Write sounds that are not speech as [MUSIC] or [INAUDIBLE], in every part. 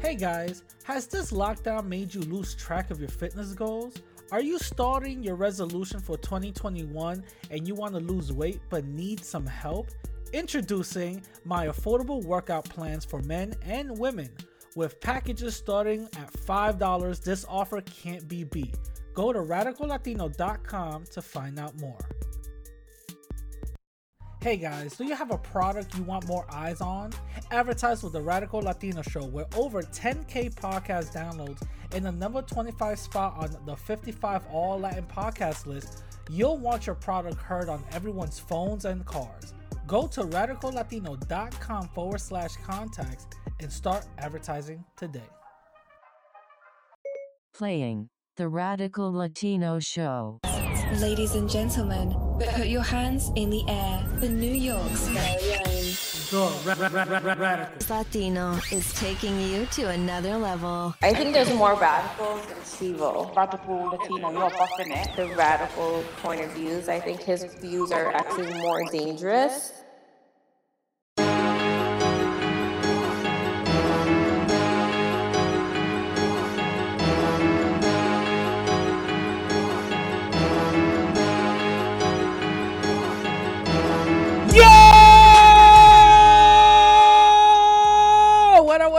Hey guys, has this lockdown made you lose track of your fitness goals? Are you starting your resolution for 2021 and you want to lose weight but need some help? Introducing my affordable workout plans for men and women. With packages starting at $5, this offer can't be beat. Go to radicallatino.com to find out more. Hey guys, do you have a product you want more eyes on? Advertise with the Radical Latino Show, where over 10k podcast downloads and the number 25 spot on the 55 All Latin podcast list. You'll want your product heard on everyone's phones and cars. Go to radicallatino.com forward slash contacts and start advertising today. Playing the Radical Latino Show. Ladies and gentlemen, put your hands in the air for New York's very own. Latino is taking you to another level. I think there's more radicals than Sivo. Radical Latino, you're buffing it. The radical point of views, I think his views are actually more dangerous.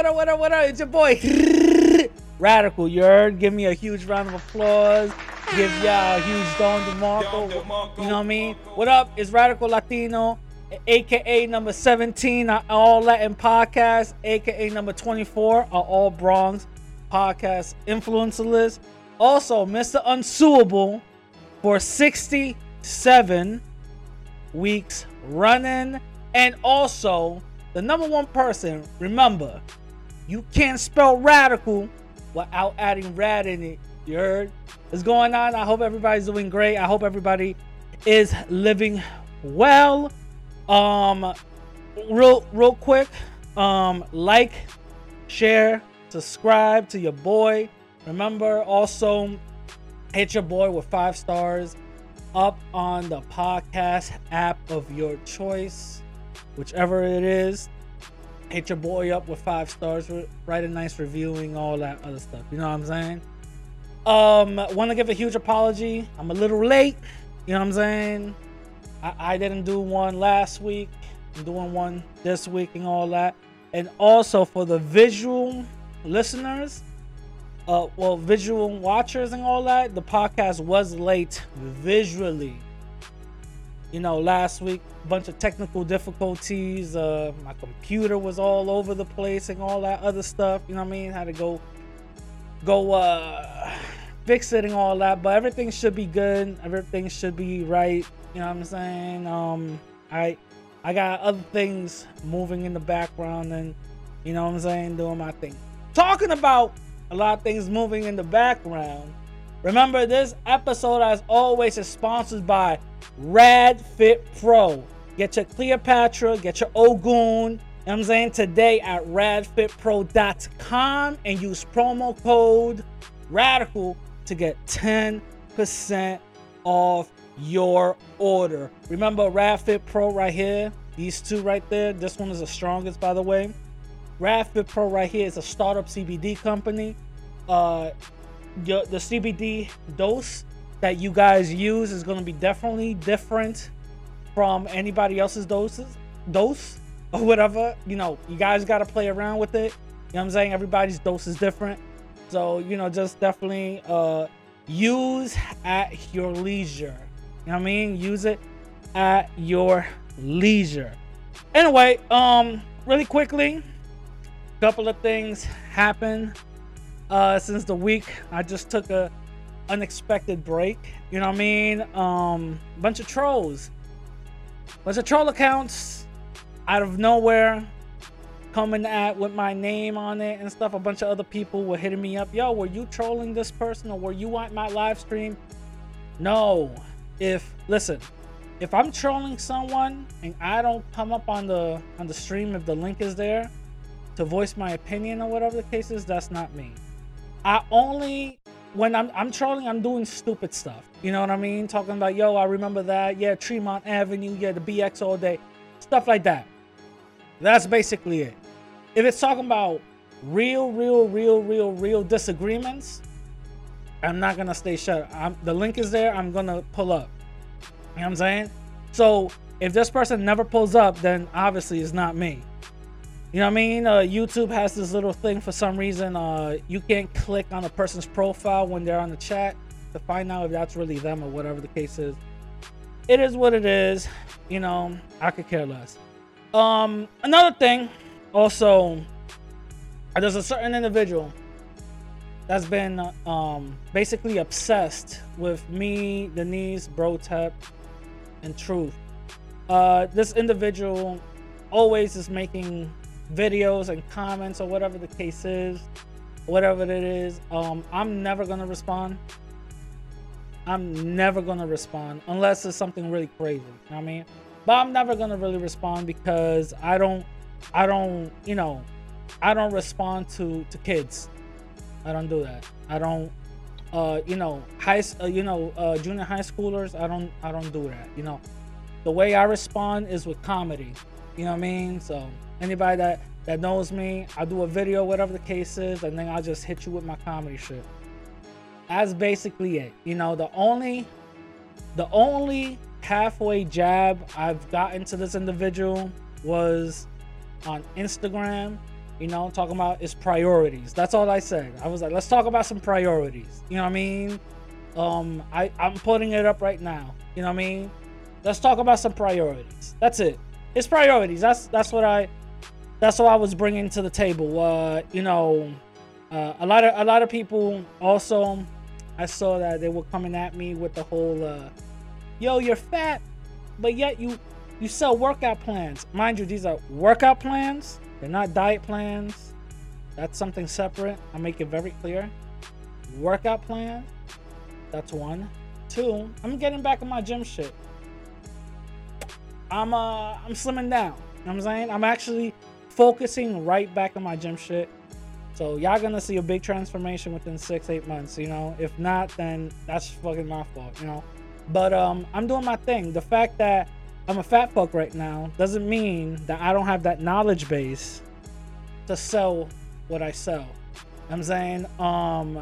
What up, what up, what up. It's your boy [LAUGHS] Radical. You heard? Give me a huge round of applause. Give y'all a huge Don DeMarco. You know what I mean? What up? It's Radical Latino, aka number 17 our All Latin Podcast, aka number 24 our All Bronx Podcast Influencer List. Also, Mr. Unsuable for 67 weeks running. And also, the number one person, remember, you can't spell radical without adding rad in it. You heard? What's going on? I hope everybody's doing great. I hope everybody is living well. Um, real, real quick, um, like, share, subscribe to your boy. Remember, also hit your boy with five stars up on the podcast app of your choice, whichever it is. Hit your boy up with five stars, write a nice reviewing, all that other stuff. You know what I'm saying? Um, want to give a huge apology. I'm a little late. You know what I'm saying? I, I didn't do one last week. I'm doing one this week and all that. And also for the visual listeners, uh, well, visual watchers and all that, the podcast was late visually. You know, last week, bunch of technical difficulties. Uh, my computer was all over the place and all that other stuff. You know what I mean? Had to go, go, uh, fix it and all that. But everything should be good. Everything should be right. You know what I'm saying? Um, I, I got other things moving in the background and, you know what I'm saying, doing my thing. Talking about a lot of things moving in the background. Remember, this episode, as always, is sponsored by Rad Fit Pro. Get your Cleopatra, get your Ogun. I'm saying today at radfitpro.com and use promo code RADICAL to get 10% off your order. Remember RadFit Pro right here, these two right there. This one is the strongest, by the way. RadFit Pro right here is a startup CBD company. Uh, your, the CBD dose that you guys use is going to be definitely different from anybody else's doses dose [LAUGHS] or whatever. You know, you guys got to play around with it. You know I'm saying? Everybody's dose is different. So, you know, just definitely uh use at your leisure. You know what I mean? Use it at your leisure. Anyway, um really quickly, couple of things happened uh since the week I just took a unexpected break. You know what I mean? Um bunch of trolls. Bunch of troll accounts out of nowhere coming at with my name on it and stuff. A bunch of other people were hitting me up. Yo, were you trolling this person or were you at my live stream? No. If listen, if I'm trolling someone and I don't come up on the on the stream if the link is there to voice my opinion or whatever the case is, that's not me. I only when I'm I'm trolling, I'm doing stupid stuff. You know what I mean? Talking about yo, I remember that. Yeah, Tremont Avenue. Yeah, the BX all day, stuff like that. That's basically it. If it's talking about real, real, real, real, real disagreements, I'm not gonna stay shut. I'm, the link is there. I'm gonna pull up. You know what I'm saying? So if this person never pulls up, then obviously it's not me. You know what I mean? Uh, YouTube has this little thing for some reason. Uh, you can't click on a person's profile when they're on the chat to find out if that's really them or whatever the case is. It is what it is. You know, I could care less. Um, another thing, also, there's a certain individual that's been um basically obsessed with me, Denise, Brotep, and Truth. Uh, this individual always is making videos and comments or whatever the case is, whatever it is. Um, I'm never gonna respond. I'm never gonna respond unless it's something really crazy. You know I mean? But I'm never gonna really respond because I don't, I don't, you know, I don't respond to to kids. I don't do that. I don't, uh, you know, high, uh, you know, uh, junior high schoolers. I don't, I don't do that. You know, the way I respond is with comedy. You know what I mean? So anybody that that knows me, I do a video, whatever the case is, and then I'll just hit you with my comedy shit. That's basically it. You know, the only the only halfway jab I've gotten to this individual was on Instagram, you know, talking about his priorities. That's all I said. I was like, let's talk about some priorities. You know what I mean? Um, I, I'm putting it up right now. You know what I mean? Let's talk about some priorities. That's it. It's priorities. That's that's what I that's what I was bringing to the table. Uh, you know, uh, a lot of a lot of people also I saw that they were coming at me with the whole uh, yo, you're fat, but yet you you sell workout plans. Mind you, these are workout plans. They're not diet plans. That's something separate. I make it very clear. Workout plan. That's one. Two, I'm getting back in my gym shit. I'm uh I'm slimming down. You know what I'm saying? I'm actually focusing right back on my gym shit. So y'all gonna see a big transformation within six, eight months, you know. If not, then that's fucking my fault, you know. But um I'm doing my thing. The fact that I'm a fat fuck right now doesn't mean that I don't have that knowledge base to sell what I sell. I'm saying, um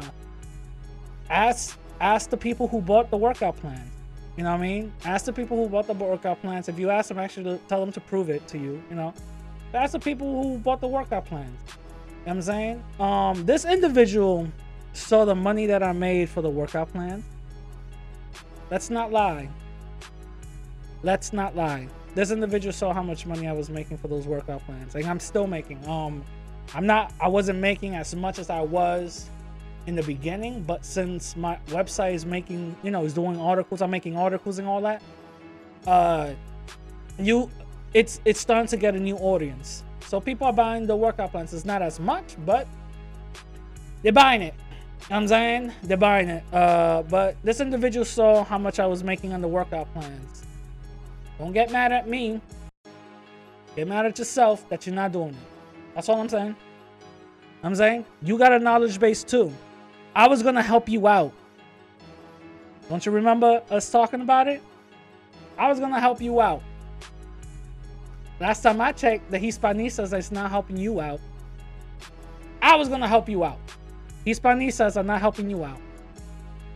ask ask the people who bought the workout plan. You know what I mean? Ask the people who bought the workout plans. If you ask them, actually tell them to prove it to you. You know, that's the people who bought the workout plans. You know what I'm saying? Um, this individual saw the money that I made for the workout plan. Let's not lie. Let's not lie. This individual saw how much money I was making for those workout plans. Like I'm still making. Um, I'm not. I wasn't making as much as I was in the beginning, but since my website is making, you know, is doing articles, I'm making articles and all that. Uh, you, it's it's starting to get a new audience. So people are buying the workout plans. It's not as much, but they're buying it. I'm saying they're buying it. Uh, but this individual saw how much I was making on the workout plans. Don't get mad at me. Get mad at yourself that you're not doing it. That's all I'm saying. I'm saying you got a knowledge base too. I was gonna help you out. Don't you remember us talking about it? I was gonna help you out. Last time I checked, the Hispanistas is not helping you out. I was gonna help you out. Hispanistas are not helping you out.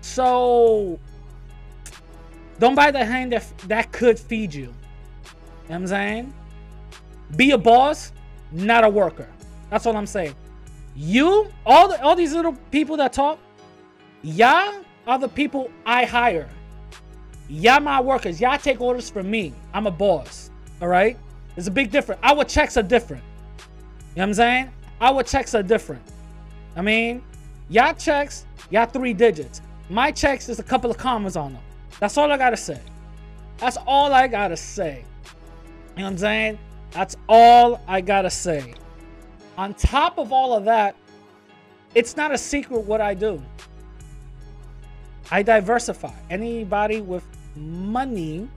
So don't buy the hand that that could feed you. You know what I'm saying? Be a boss, not a worker. That's all I'm saying. You, all the all these little people that talk, y'all are the people I hire. Y'all my workers. Y'all take orders from me. I'm a boss. All right? There's a big difference. Our checks are different. You know what I'm saying? Our checks are different. I mean, y'all checks, y'all three digits. My checks is a couple of commas on them. That's all I gotta say. That's all I gotta say. You know what I'm saying? That's all I gotta say. On top of all of that, it's not a secret what I do. I diversify. Anybody with money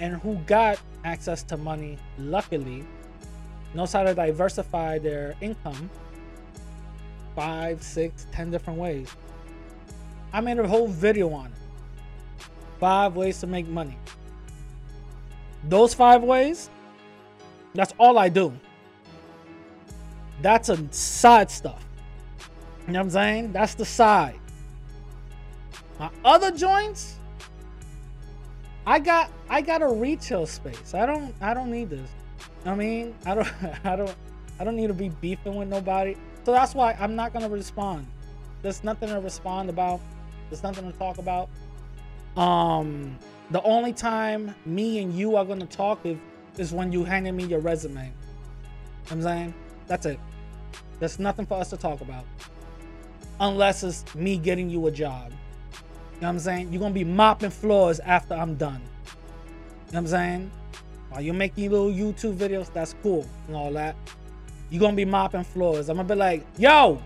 and who got access to money, luckily, knows how to diversify their income five, six, ten different ways. I made a whole video on it. Five ways to make money. Those five ways, that's all I do. that's a side stuff. You know what I'm saying? That's the side. My other joints, I got I got a retail space. I don't I don't need this. I mean, I don't [LAUGHS] I don't I don't need to be beefing with nobody. So that's why I'm not gonna respond. There's nothing to respond about. There's nothing to talk about. Um the only time me and you are gonna talk is, is when you handed me your resume. I'm saying? That's it. There's nothing for us to talk about. Unless it's me getting you a job. Know what I'm saying? You're gonna be mopping floors after I'm done. You know what I'm saying? While you're making little YouTube videos, that's cool and all that. You're gonna be mopping floors. I'm gonna be like, yo,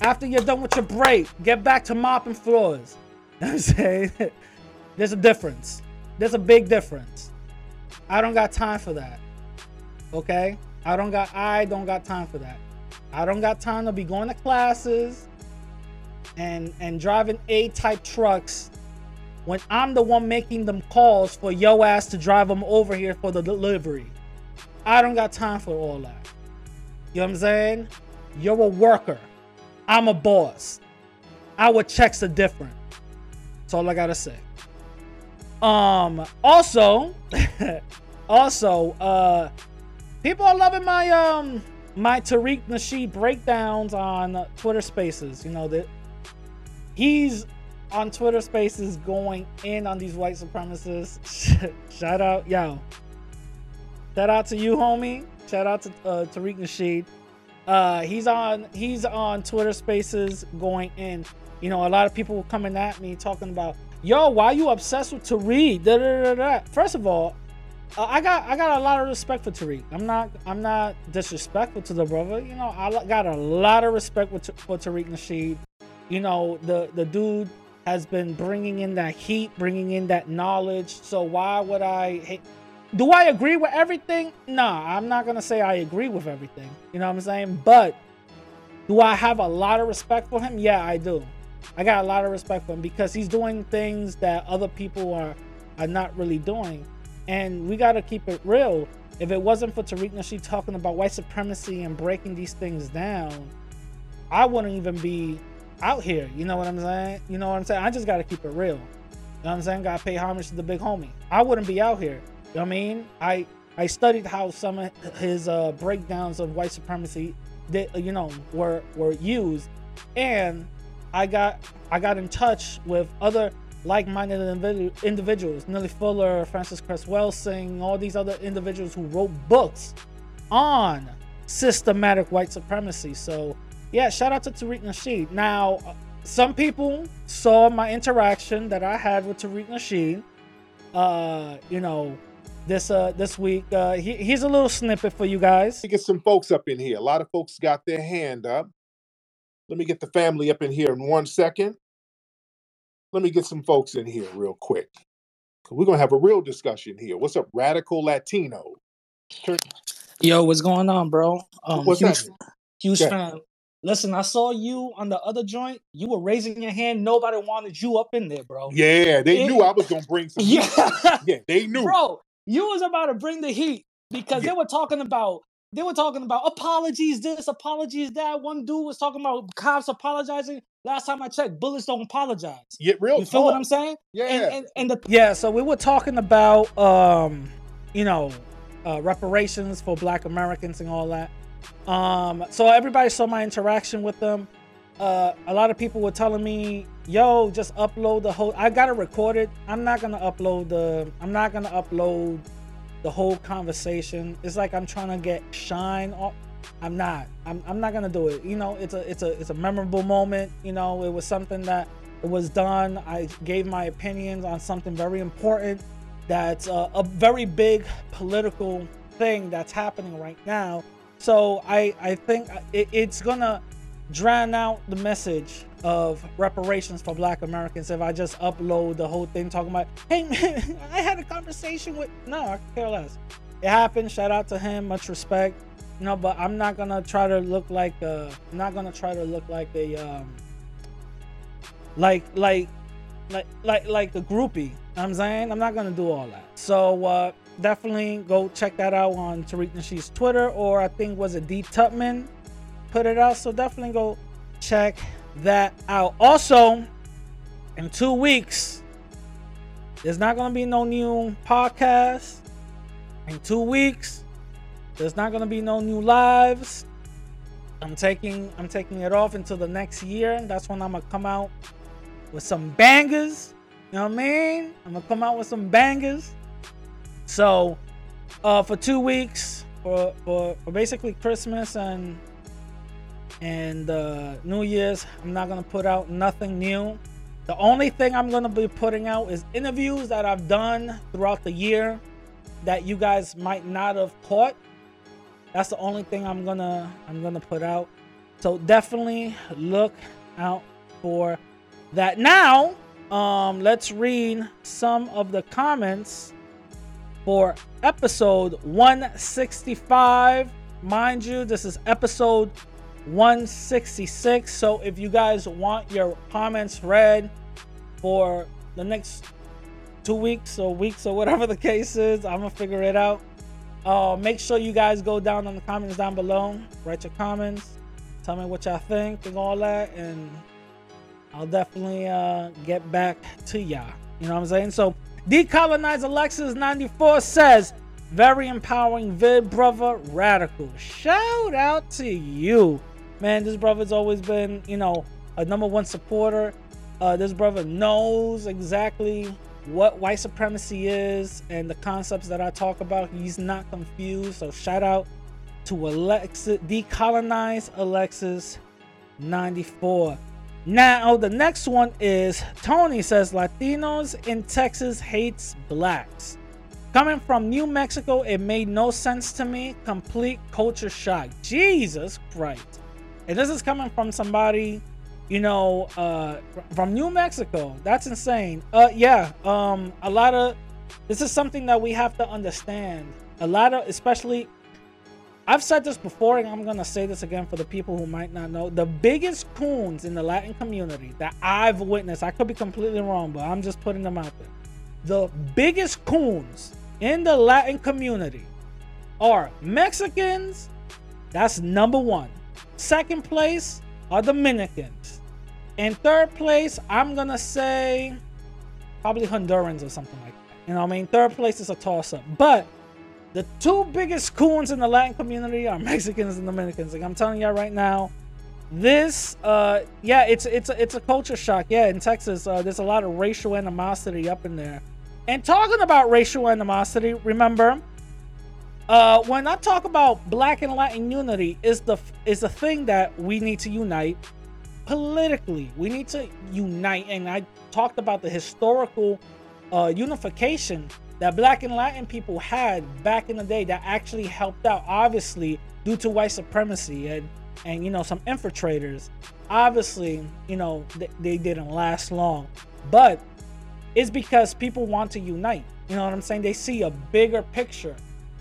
after you're done with your break, get back to mopping floors. [LAUGHS] You know what I'm saying? There's a difference. There's a big difference. I don't got time for that. Okay? I don't got I don't got time for that. I don't got time to be going to classes and and driving A-type trucks when I'm the one making them calls for yo ass to drive them over here for the delivery. I don't got time for all that. You know what I'm saying? You're a worker. I'm a boss. Our checks are different. That's all I gotta say. Um also [LAUGHS] also uh people are loving my um my Tariq Nasheed breakdowns on Twitter Spaces. You know that he's on Twitter Spaces going in on these white supremacists. [LAUGHS] Shout out, yo. Shout out to you, homie. Shout out to uh, Tariq Nasheed. Uh, he's on he's on Twitter Spaces going in. You know, a lot of people coming at me talking about, yo, why you obsessed with Tariq? Da, da, da. First of all, uh, I got I got a lot of respect for Tariq. I'm not I'm not disrespectful to the brother. You know, I got a lot of respect with, for Tariq Nasheed. You know, the the dude has been bringing in that heat, bringing in that knowledge. So why would I hate? Do I agree with everything? Nah, I'm not gonna say I agree with everything. You know what I'm saying? But do I have a lot of respect for him? Yeah, I do. I got a lot of respect for him because he's doing things that other people are are not really doing. And we gotta keep it real. If it wasn't for Tariq Nasheed talking about white supremacy and breaking these things down, I wouldn't even be out here. You know what I'm saying? You know what I'm saying? I just gotta keep it real. You know what I'm saying? Gotta pay homage to the big homie. I wouldn't be out here. You know what I mean? I I studied how some of his uh, breakdowns of white supremacy, that you know, were were used, and I got I got in touch with other like-minded individu- individuals, Neely Fuller, Frances Cress Welsing, all these other individuals who wrote books on systematic white supremacy. So yeah, shout out to Tariq Nasheed. Now, uh, some people saw my interaction that I had with Tariq Nasheed. Uh, you know, this uh this week. Uh, he, here's a little snippet for you guys. Let me get some folks up in here. A lot of folks got their hand up. Let me get the family up in here in one second. Let me get some folks in here real quick. We're gonna have a real discussion here. What's up, radical Latino? Turn- Yo, what's going on, bro? Um, What's huge, happening? huge Yeah. fan. Listen, I saw you on the other joint. You were raising your hand. Nobody wanted you up in there, bro. Yeah, they It- knew I was gonna bring some. [LAUGHS] heat. Yeah. Yeah, they knew. bro you was about to bring the heat because Yeah. they were talking about they were talking about apologies this apologies that one dude was talking about cops apologizing last time i checked bullets don't apologize Yeah, real you feel what i'm saying Yeah. and, and, and the yeah so we were talking about um you know uh, reparations for black americans and all that um so everybody saw my interaction with them uh, a lot of people were telling me, "Yo, just upload the whole." I got it recorded. I'm not gonna upload the. I'm not gonna upload the whole conversation. It's like I'm trying to get shine off. I'm not. I'm, I'm not gonna do it. You know, it's a it's a it's a memorable moment. You know, it was something that it was done. I gave my opinions on something very important. That's a, a very big political thing that's happening right now. So I I think it, it's gonna drown out the message of reparations for black Americans if I just upload the whole thing talking about, hey man, [LAUGHS] I had a conversation with no, I care less. It happened, shout out to him, much respect. You know, but I'm not gonna try to look like uh not gonna try to look like a um like like like like like a groupie. You know I'm saying I'm not gonna do all that. So uh definitely go check that out on Tariq Nasheed's Twitter or I think was it D Tupman put it out. So definitely go check that out. Also, in two weeks, there's not gonna be no new podcast. In two weeks, there's not gonna be no new lives. I'm taking I'm taking it off until the next year. That's when I'm gonna come out with some bangers. You know what I mean? I'm gonna come out with some bangers. So, uh, for two weeks, for for, for basically Christmas and and uh, New Year's, I'm not gonna put out nothing new. The only thing I'm gonna be putting out is interviews that I've done throughout the year that you guys might not have caught. That's the only thing I'm gonna I'm gonna put out. So definitely look out for that. Now, um, let's read some of the comments for episode 165. Mind you, this is episode 166. So if you guys want your comments read for the next two weeks or weeks or whatever the case is, I'm gonna figure it out. Uh, make sure you guys go down in the comments down below, write your comments, tell me what y'all think and all that, and I'll definitely uh, get back to y'all. You know what I'm saying? So, Decolonize Alexis 94 says, very empowering vid, brother, radical. Shout out to you. Man, this brother's always been, you know, a number one supporter. Uh, this brother knows exactly what white supremacy is and the concepts that I talk about. He's not confused. So shout out to Alexis, decolonize Alexis 94. Now the next one is Tony says Latinos in Texas hates blacks. Coming from New Mexico, it made no sense to me. Complete culture shock. Jesus Christ. And this is coming from somebody you know, uh, from New Mexico. That's insane. Uh, yeah. Um, a lot of this is something that we have to understand. A lot of, especially, I've said this before, and I'm gonna say this again for the people who might not know. The biggest coons in the Latin community that I've witnessed, I could be completely wrong, but I'm just putting them out there. The biggest coons in the Latin community are Mexicans. That's number one. Second place are Dominicans. In third place, I'm gonna say probably Hondurans or something like that. You know, I mean, third place is a toss-up. But the two biggest coons in the Latin community are [LAUGHS] Mexicans and Dominicans. Like I'm telling you right now, this, uh, yeah, it's it's it's a culture shock. Yeah, in Texas, uh, there's a lot of racial animosity up in there. And talking about racial animosity, remember, uh, when I talk about Black and Latin unity, is the is the thing that we need to unite politically. We need to unite. And I talked about the historical uh, unification that black and Latin people had back in the day that actually helped out, obviously, due to white supremacy and, and you know, some infiltrators. Obviously, you know, they, they didn't last long. But it's because people want to unite. You know what I'm saying? They see a bigger picture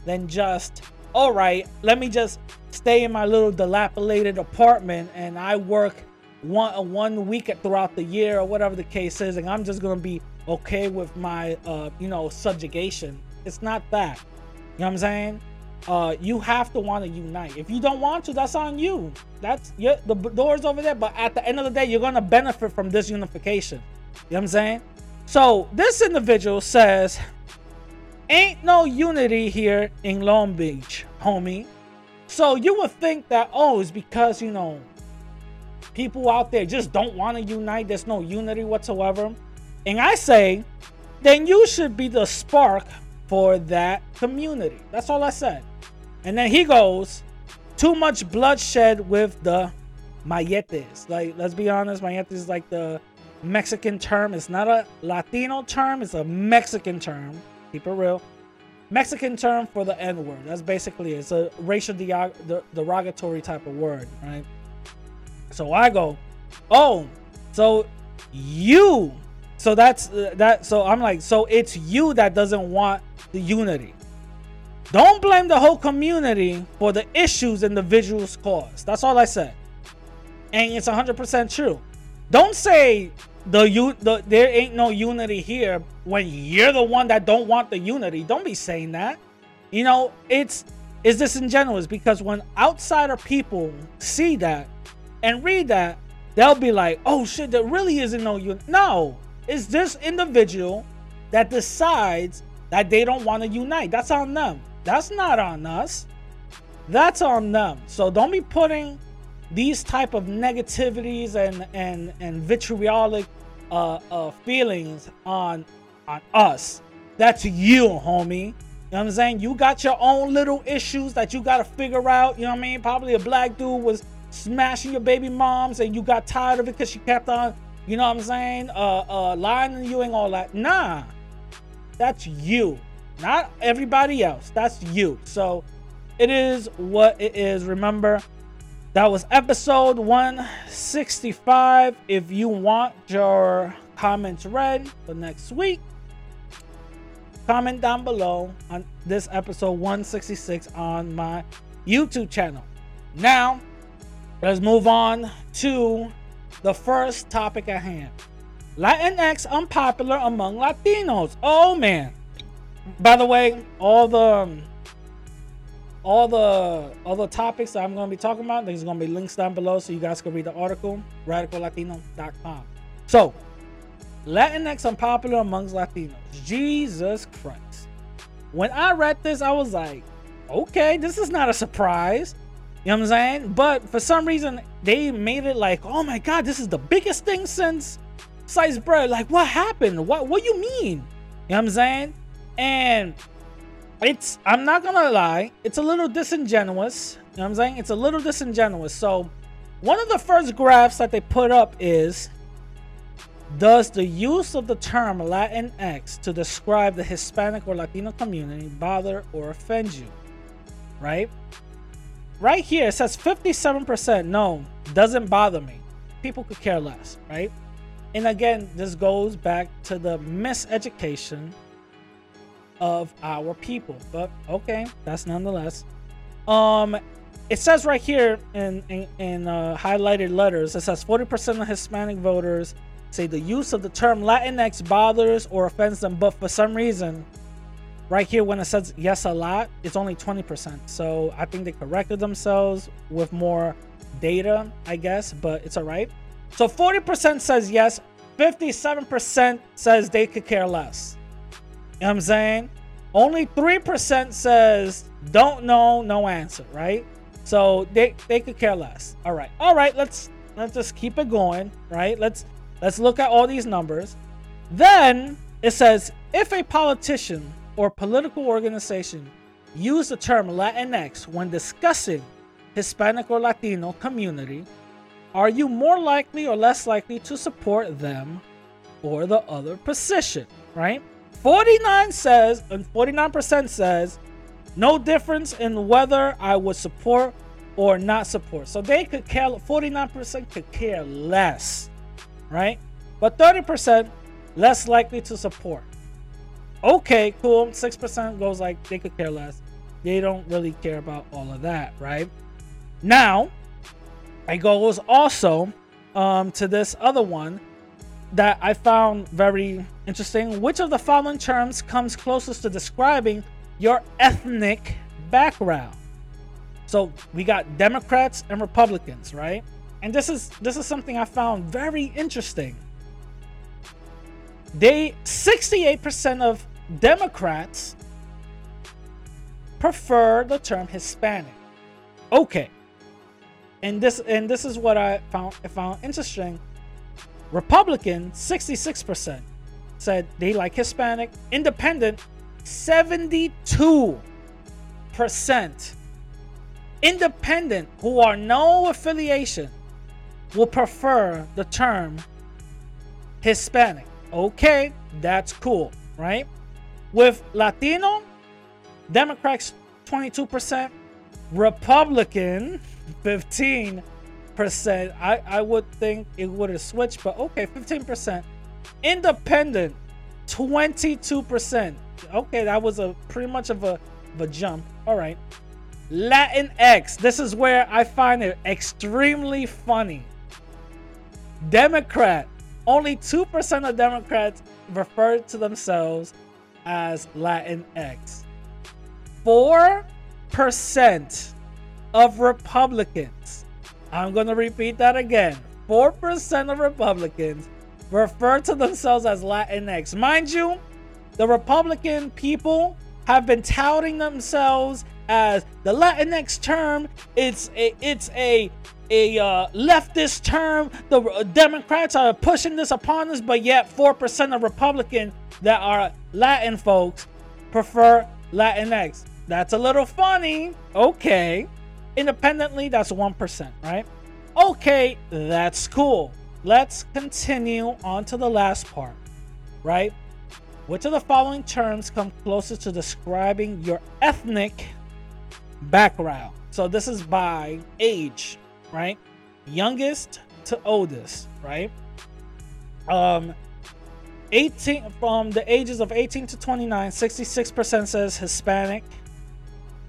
than just, all right, let me just stay in my little dilapidated apartment and I work one one week throughout the year or whatever the case is, and I'm just gonna be okay with my uh you know subjugation. It's not that. You know what I'm saying? Uh, you have to want to unite. If you don't want to, that's on you. That's your, the door's over there. But at the end of the day, you're gonna benefit from this unification. You know what I'm saying? So this individual says, "Ain't no unity here in Long Beach, homie." So you would think that oh, it's because you know people out there just don't want to unite. There's no unity whatsoever. And I say, then you should be the spark for that community. That's all I said. And then he goes, too much bloodshed with the mayates. Like, let's be honest, mayates is like the Mexican term. It's not a Latino term, it's a Mexican term. Keep it real. Mexican term for the N word. That's basically it. It's a racial derogatory type of word, right? So I go, oh, so you, so that's uh, that. So I'm like, so it's you that doesn't want the unity. Don't blame the whole community for the issues individuals cause. That's all I said, and it's 100% true. Don't say the you the there ain't no unity here when you're the one that don't want the unity. Don't be saying that. You know, it's is disingenuous because when outsider people see that and read that, they'll be like, "Oh shit, there really isn't no un-. No, it's this individual that decides that they don't want to unite. That's on them. That's not on us. That's on them. So don't be putting these type of negativities and and and vitriolic uh, uh feelings on on us. That's you, homie. You know what I'm saying? You got your own little issues that you got to figure out. You know what I mean? Probably a black dude was smashing your baby moms and you got tired of it because she kept on, you know what I'm saying? Uh, uh, lying to you and all that. Nah, that's you, not everybody else. That's you. So it is what it is. Remember, that was episode 165. If you want your comments read for next week, comment down below on this episode 166 on my YouTube channel. Now, let's move on to the first topic at hand. Latinx unpopular among Latinos. Oh man. By the way, all the um, all the other topics that I'm going to be talking about, there's going to be links down below so you guys can read the article, radicallatino.com. So, Latinx unpopular amongst Latinos. Jesus Christ. When I read this, I was like, okay, this is not a surprise. You know what I'm saying? But for some reason, they made it like, oh my God, this is the biggest thing since sliced bread. Like, what happened? What what you mean? You know what I'm saying? And it's I'm not gonna lie, it's a little disingenuous. You know what I'm saying? It's a little disingenuous. So one of the first graphs that they put up is does the use of the term Latinx to describe the Hispanic or Latino community bother or offend you? Right? Right here it says 57% no, doesn't bother me. People could care less, right? And again, this goes back to the miseducation of our people. But okay, that's nonetheless. Um, it says right here in in, in uh, highlighted letters, it says 40% of Hispanic voters say the use of the term Latinx bothers or offends them, but for some reason, right here when it says yes a lot, it's only 20%. So I think they corrected themselves with more data, I guess, but it's all right. So 40% says yes, 57% says they could care less. You know what I'm saying? Only 3% says don't know, no answer, right? So they they could care less. All right. All right, let's let's just keep it going, right? Let's let's look at all these numbers. Then it says if a politician or political organization use the term Latinx when discussing Hispanic or Latino community, are you more likely or less likely to support them or the other position, right? 49 says, and 49% says, no difference in whether I would support or not support. So they could care, 49% could care less, right? But 30% less likely to support. Okay, cool. 6% goes like they could care less. They don't really care about all of that, right? Now, it goes also um, to this other one that I found very interesting. Which of the following terms comes closest to describing your ethnic background? So we got Democrats and Republicans, right? And this is this is something I found very interesting. They 68% of Democrats prefer the term Hispanic. Okay. And this and this is what I found I found interesting Republican, 66% said they like Hispanic. Independent, 72%. Independent, who are no affiliation, will prefer the term Hispanic. Okay, that's cool, right? With Latino, Democrats 22%, Republican 15 percent. I I would think it would have switched, but okay, fifteen percent. Independent, twenty two percent. Okay, that was a pretty much of a, of a jump. All right. Latin X. This is where I find it extremely funny. Democrat. Only 2% of Democrats refer to themselves as Latin X. 4 4% of Republicans, I'm going to repeat that again 4% of Republicans refer to themselves as Latinx. Mind you, the Republican people have been touting themselves as the Latinx term. It's a, it's a a uh, leftist term. The Democrats are pushing this upon us, but yet 4% of Republicans that are Latin folks prefer Latinx. That's a little funny. Okay. Independently, that's 1%, right? Okay, that's cool. Let's continue on to the last part, right? Which of the following terms come closest to describing your ethnic background? So this is by age, right? Youngest to oldest, right? Um 18 from the ages of 18 to 29, 66% says Hispanic.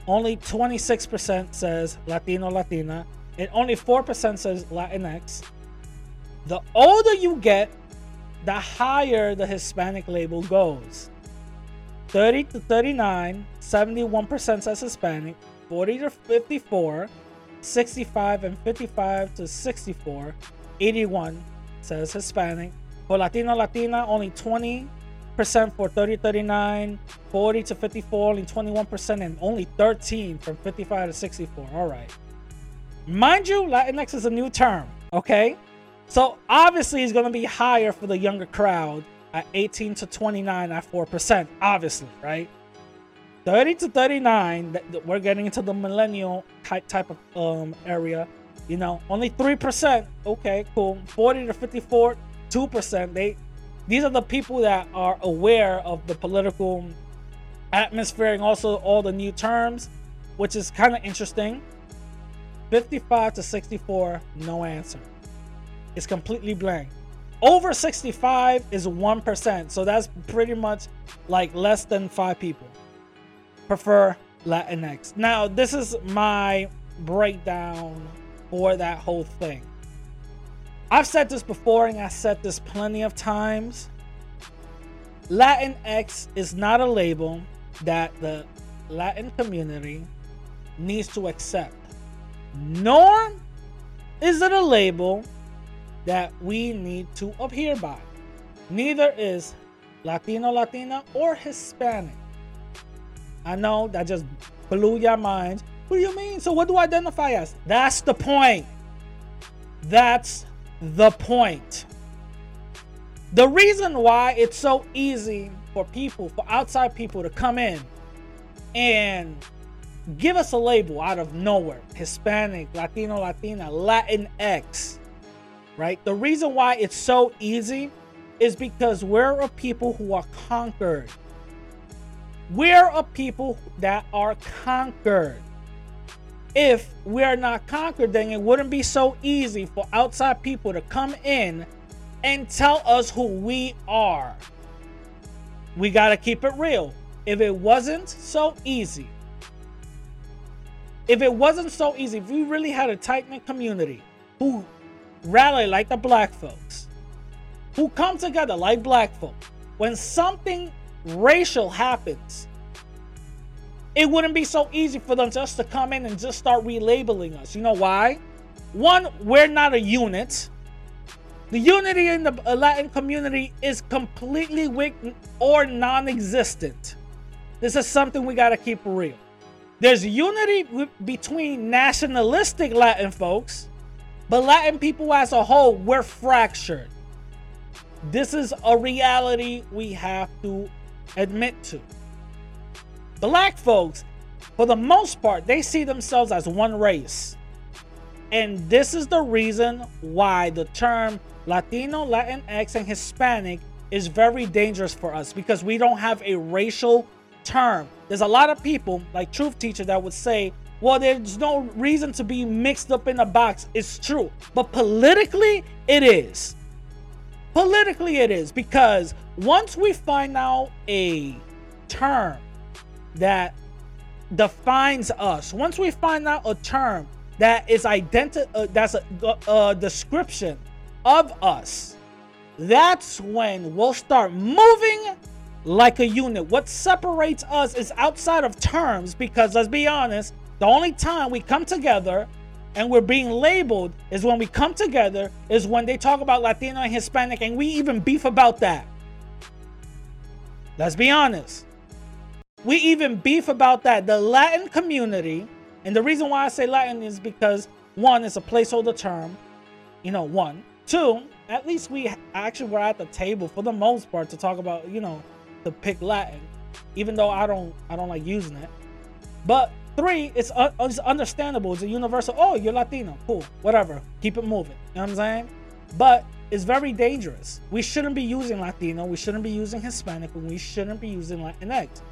Only 26% says Latino Latina, and only 4% says Latinx. The older you get, the higher the Hispanic label goes. 30 to 39, 71% says Hispanic, 40 to 54, 65 and 55 to 64, 81 says Hispanic. For Latino Latina, only 20% for 30 39, 40 to 54, only 21%, and only 13 from 55 to 64. All right. Mind you, Latinx is a new term, okay? So obviously it's going to be higher for the younger crowd at 18 to 29 at 4%, obviously, right? 30 to 39, we're getting into the millennial type type of um area. You know, only 3%. Okay, cool. 40 to 54, 2%. They these are the people that are aware of the political atmosphere and also all the new terms, which is kind of interesting. 55 to 64, no answer. It's completely blank. Over 65 is 1%. So that's pretty much like less than five people prefer Latinx. Now, this is my breakdown for that whole thing. I've said this before and I said this plenty of times. Latinx is not a label that the Latin community needs to accept, nor is it a label that we need to adhere by. Neither is Latino, Latina, or Hispanic. I know that just blew your mind. What do you mean? So what do I identify as? That's the point. That's the point. The reason why it's so easy for people, for outside people to come in and give us a label out of nowhere Hispanic, Latino, Latina, Latinx, right? The reason why it's so easy is because we're a people who are conquered. We're a people that are conquered. If we are not conquered, then it wouldn't be so easy for outside people to come in and tell us who we are. We got to keep it real. If it wasn't so easy, if it wasn't so easy, if we really had a tight knit community who rally like the black folks, who come together like black folk, when something racial happens, it wouldn't be so easy for them just to come in and just start relabeling us. You know why? One, we're not a unit. The unity in the Latin community is completely weak or non existent. This is something we got to keep real. There's unity between nationalistic Latin folks, but Latin people as a whole, we're fractured. This is a reality we have to admit to. Black folks, for the most part, they see themselves as one race. And this is the reason why the term Latino, Latinx, and Hispanic is very dangerous for us because we don't have a racial term. There's a lot of people, like Truth Teacher, that would say, well, there's no reason to be mixed up in a box. It's true. But politically, it is. Politically, it is because once we find out a term that defines us, once we find out a term that is identi- uh, that's a, a description of us, that's when we'll start moving like a unit. What separates us is outside of terms because let's be honest, the only time we come together and we're being labeled is when we come together is when they talk about Latino and Hispanic and we even beef about that. Let's be honest. We even beef about that. The Latin community, and the reason why I say Latin is because one, it's a placeholder term. You know, one. Two, at least we actually were at the table for the most part to talk about, you know, to pick Latin, even though I don't I don't like using it. But three, it's, uh, it's understandable. It's a universal. Oh, you're Latino. Cool. Whatever. Keep it moving. You know what I'm saying? But it's very dangerous. We shouldn't be using Latino. We shouldn't be using Hispanic. And we shouldn't be using Latinx.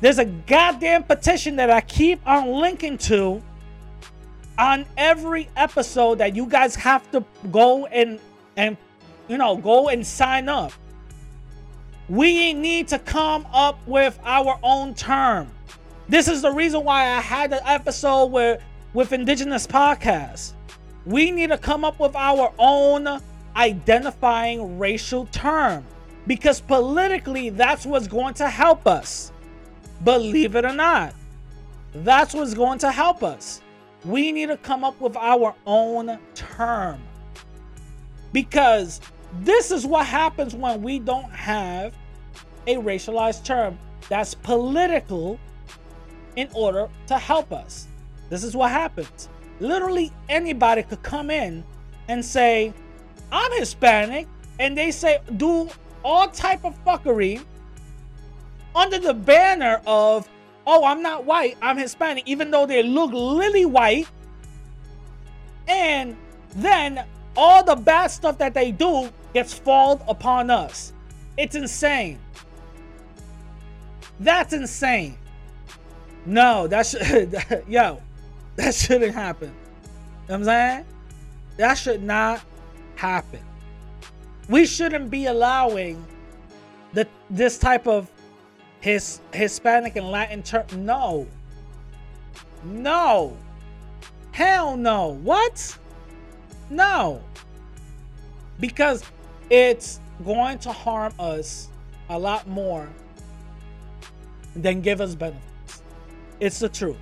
There's a goddamn petition that I keep on linking to on every episode that you guys have to go and and you know go and sign up. We need to come up with our own term. This is the reason why I had the episode where with Indigenous Podcast. We need to come up with our own identifying racial term because politically that's what's going to help us. Believe it or not, that's what's going to help us. We need to come up with our own term because this is what happens when we don't have a racialized term that's political in order to help us. This is what happens. Literally anybody could come in and say, I'm Hispanic, and they say do all type of fuckery under the banner of, oh, I'm not white, I'm Hispanic, even though they look lily white. And then all the bad stuff that they do gets fallen upon us. It's insane. That's insane. No, that should, [LAUGHS] yo, that shouldn't happen. You know I'm saying? That should not happen. We shouldn't be allowing the this type of his Hispanic and Latin term. No. No. Hell no. What? No. Because it's going to harm us a lot more than give us benefits. It's the truth.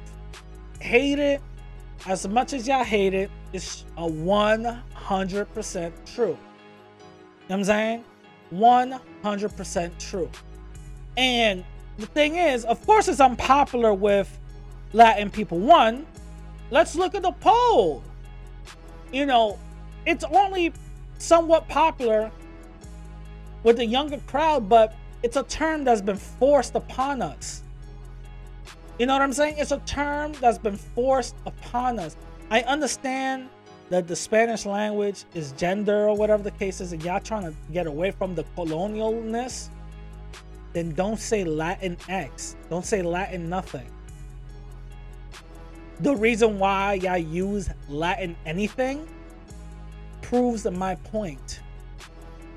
Hate it as much as y'all hate it, it's a 100% true. You know what I'm saying? 100% true. And the thing is, of course, it's unpopular with Latin people. One, let's look at the poll. You know, it's only somewhat popular with the younger crowd, but it's a term that's been forced upon us. You know what I'm saying? It's a term that's been forced upon us. I understand that the Spanish language is gender or whatever the case is, and y'all trying to get away from the colonialness then don't say Latin X. Don't say Latin nothing. The reason why y'all use Latin anything proves my point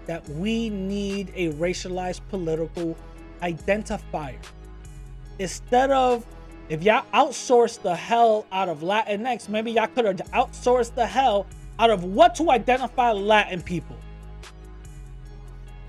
that we need a racialized political identifier. Instead of if y'all outsource the hell out of Latinx, maybe y'all could have outsourced the hell out of what to identify Latin people.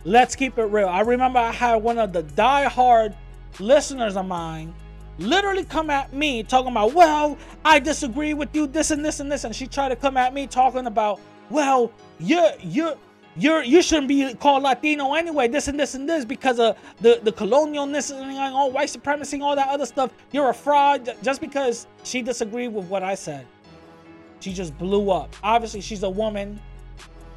Let's keep it real. I remember I had one of the die-hard listeners of mine literally come at me talking about, well, I disagree with you, this and this and this. And she tried to come at me talking about, well, you're you're you're you shouldn't be called Latino anyway, this and this and this because of the, the colonialness and all white supremacy and all that other stuff. You're a fraud just because she disagreed with what I said. She just blew up. Obviously, she's a woman.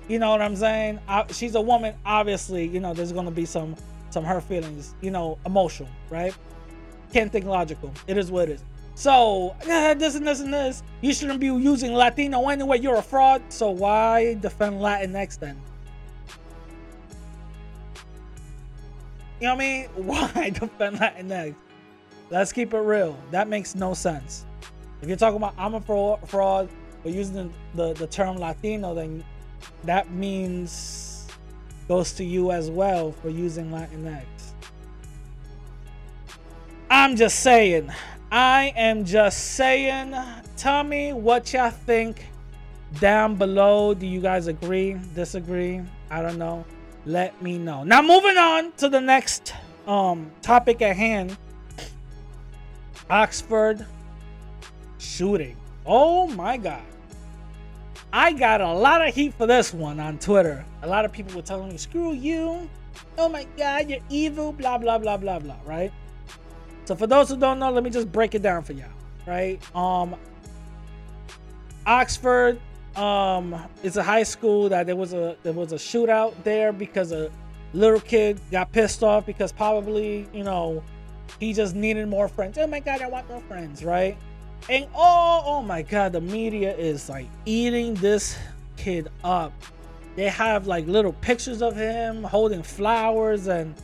You know what I'm saying? I, she's a woman. Obviously, you know, there's gonna be some some her feelings, you know, emotional, right? Can't think logical. It is what it is. So, yeah, this and this and this. You shouldn't be using Latino anyway. You're a fraud. So why defend Latinx then? You know what I mean? [LAUGHS] Why defend Latinx? Let's keep it real. That makes no sense. If you're talking about I'm a fraud, fraud but using the, the, the term Latino, then that means goes to you as well for using Latinx. I'm just saying. I am just saying. Tell me what y'all think down below. Do you guys agree? Disagree? I don't know. Let me know. Now, moving on to the next um topic at hand. Oxford shooting. Oh my god. I got a lot of heat for this one on Twitter. A lot of people were telling me, screw you. Oh my god, you're evil, blah blah blah blah blah, right? So for those who don't know, let me just break it down for y'all, right? Um Oxford um it's a high school that there was a there was a shootout there because a little kid got pissed off because probably, you know, he just needed more friends. Oh my god, I want more friends, right? And oh, oh my god, the media is like eating this kid up. They have like little pictures of him holding flowers and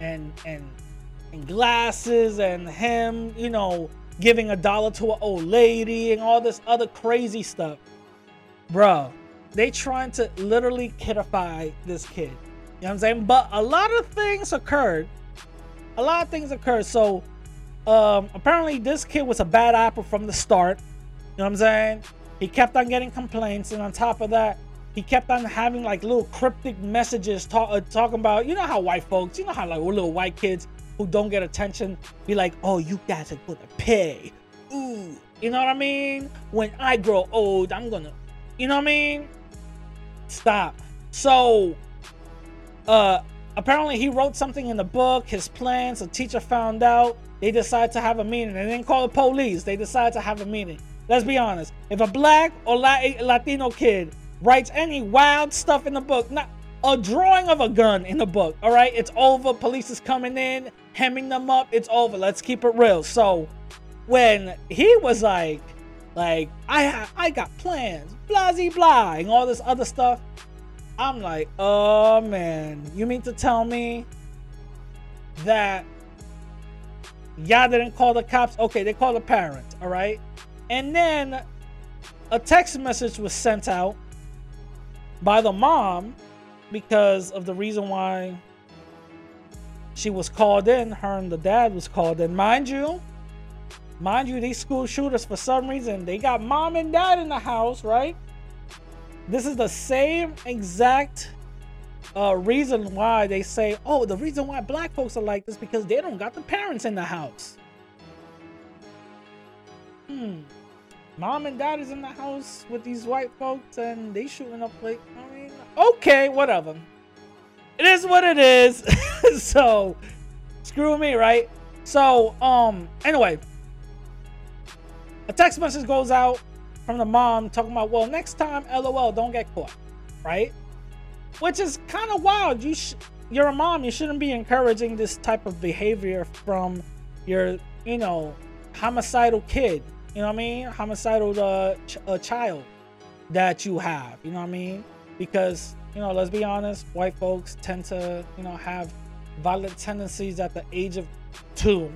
and and and glasses and him, you know, giving a dollar to an old lady and all this other crazy stuff. Bro, they trying to literally kidify this kid. You know what I'm saying? But a lot of things occurred. A lot of things occurred. So um, apparently this kid was a bad apple from the start. You know what I'm saying? He kept on getting complaints, and on top of that, he kept on having like little cryptic messages talk, uh, talking about, you know how white folks, you know how like little white kids who don't get attention be like, oh, you guys are gonna pay. Ooh, you know what I mean? When I grow old, I'm gonna, you know what I mean? Stop. So, uh, apparently he wrote something in the book, his plans. A teacher found out. They decide to have a meeting. They didn't call the police. They decide to have a meeting. Let's be honest. If a black or eh, Latino kid writes any wild stuff in the book, not a drawing of a gun in the book, all right, it's over. Police is coming in, hemming them up. It's over. Let's keep it real. So when he was like, like I I got plans, blah blah, and all this other stuff, I'm like, oh man, you mean to tell me that y'all didn't call the cops? Okay, they called the parents, all right? And then a text message was sent out by the mom because of the reason why she was called in. Her and the dad was called in. Mind you, mind you, these school shooters, for some reason, they got mom and dad in the house, right? This is the same exact uh, reason why they say, oh, the reason why black folks are like this because they don't got the parents in the house. Hmm. Mom and dad is in the house with these white folks and they shooting up like, I mean, okay, whatever. It is what it is. [LAUGHS] so, screw me, right? So, um, anyway, a text message goes out from the mom talking about, well, next time, lol, don't get caught, right? Which is kind of wild. You, sh- you're a mom. You shouldn't be encouraging this type of behavior from your, you know, homicidal kid. You know what I mean? Homicidal uh, ch- uh, child that you have. You know what I mean? Because you know, let's be honest, white folks tend to, you know, have violent tendencies at the age of two. You know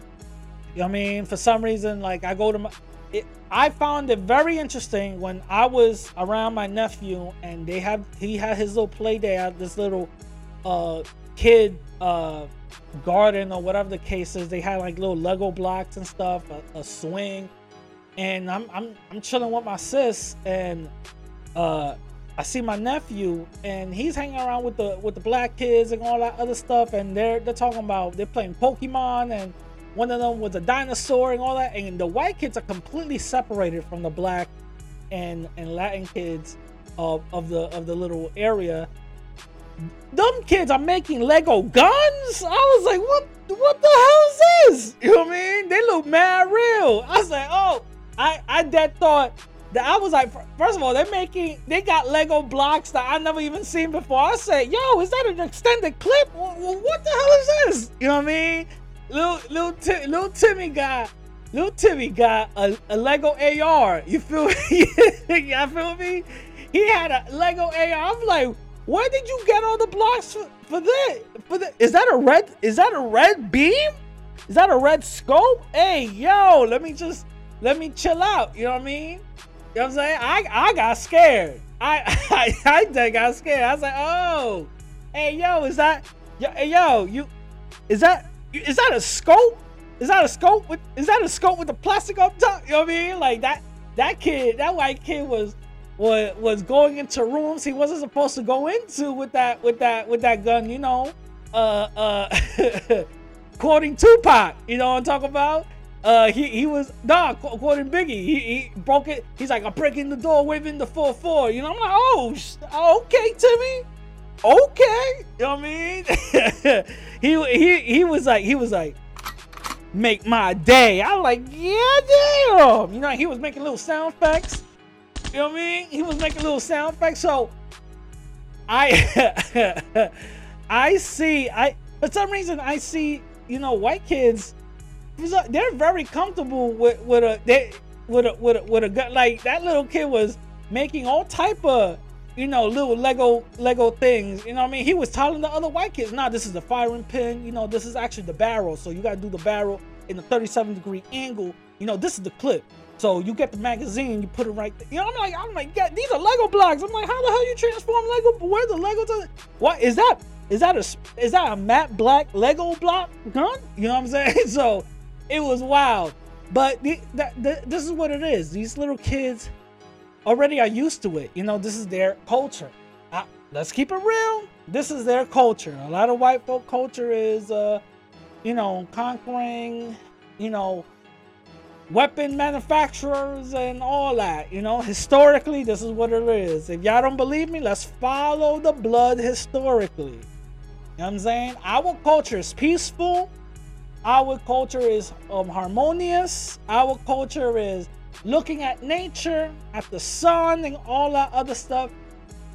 what I mean? For some reason, like I go to my, it, I found it very interesting when I was around my nephew and they had he had his little play day at this little uh kid uh garden or whatever the case is. They had like little Lego blocks and stuff, a, a swing, and I'm I'm I'm chilling with my sis and uh I see my nephew and he's hanging around with the with the black kids and all that other stuff and they're they're talking about they're playing Pokemon and one of them was a dinosaur and all that and the white kids are completely separated from the black and and Latin kids of, of the of the little area. Them kids are making Lego guns. I was like, what what the hell is this? You know what I mean? They look mad real. I was like, oh, I I dead thought that I was like, first of all, they're making, they got Lego blocks that I never even seen before. I said, yo, is that an extended clip? What the hell is this? You know what I mean? Little, little, little Timmy got, little Timmy got a, a Lego AR. You feel [LAUGHS] me? you feel me? He had a Lego AR. I'm like, where did you get all the blocks for, for that? For the, is that a red, is that a red beam? Is that a red scope? Hey, yo, let me just, let me chill out. You know what I mean? You know what I'm saying? I I got scared. I [LAUGHS] I, I got scared. I was like, oh, hey yo, is that yo, yo you is that is that a scope? Is that a scope with is that a scope with the plastic up top? You know what I mean? Like that that kid, that white kid was was was going into rooms he wasn't supposed to go into with that with that with that gun, you know. Uh uh [LAUGHS] quoting Tupac. You know what I'm talking about? Uh, he he was nah qu- quoting Biggie. He, he broke it. He's like, I'm breaking the door, waving the four four. You know, I'm like, oh, okay, Timmy, okay. You know what I mean? [LAUGHS] he he he was like, he was like, make my day. I like, yeah, damn. You know, he was making little sound effects. You know what I mean? He was making little sound effects. So I [LAUGHS] I see I for some reason I see you know white kids they're very comfortable with with a they with a with a, with a gun like that little kid was making all type of you know little lego lego things you know what i mean? He was telling the other white kids nah this is the firing pin you know this is actually the barrel. So you got to do the barrel in a 37 degree angle. You know this is the clip. So you get the magazine you put it right there. you know i'm like i'm like yeah these are lego blocks. I'm like how the hell you transform lego where the lego to what is that is that a is that a matte black lego block gun? You know what i'm saying? [LAUGHS] So it was wild. But the, the, this is what it is. These little kids already are used to it. You know, this is their culture. Let's keep it real. This is their culture. A lot of white folk culture is, uh, you know, conquering, you know, weapon manufacturers and all that. You know, historically, this is what it is. If y'all don't believe me, let's follow the blood historically. You know what I'm saying? Our culture is peaceful our culture is um, harmonious. Our culture is looking at nature, at the sun, and all that other stuff.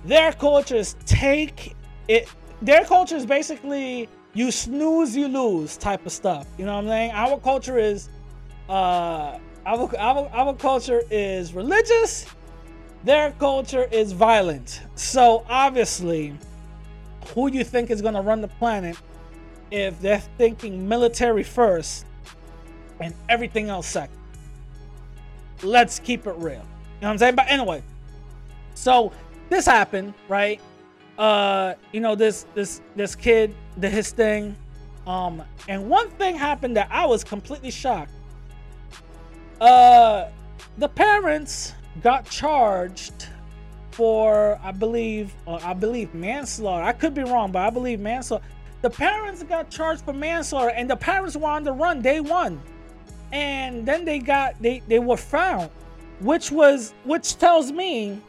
Their culture is take it. Their culture is basically you snooze, you lose type of stuff. You know what I'm saying? Our culture is, uh, our, our, our culture is religious. Their culture is violent. So obviously, who do you think is gonna run the planet if they're thinking military first and everything else second. Let's keep it real. You know what I'm saying? But anyway, so this happened, right? Uh, you know, this this this kid did his thing. Um, and one thing happened that I was completely shocked. Uh the parents got charged for I believe uh, I believe manslaughter. I could be wrong, but I believe manslaughter. The parents got charged for manslaughter, and the parents were on the run day one, and then they got they they were found, which was which tells me,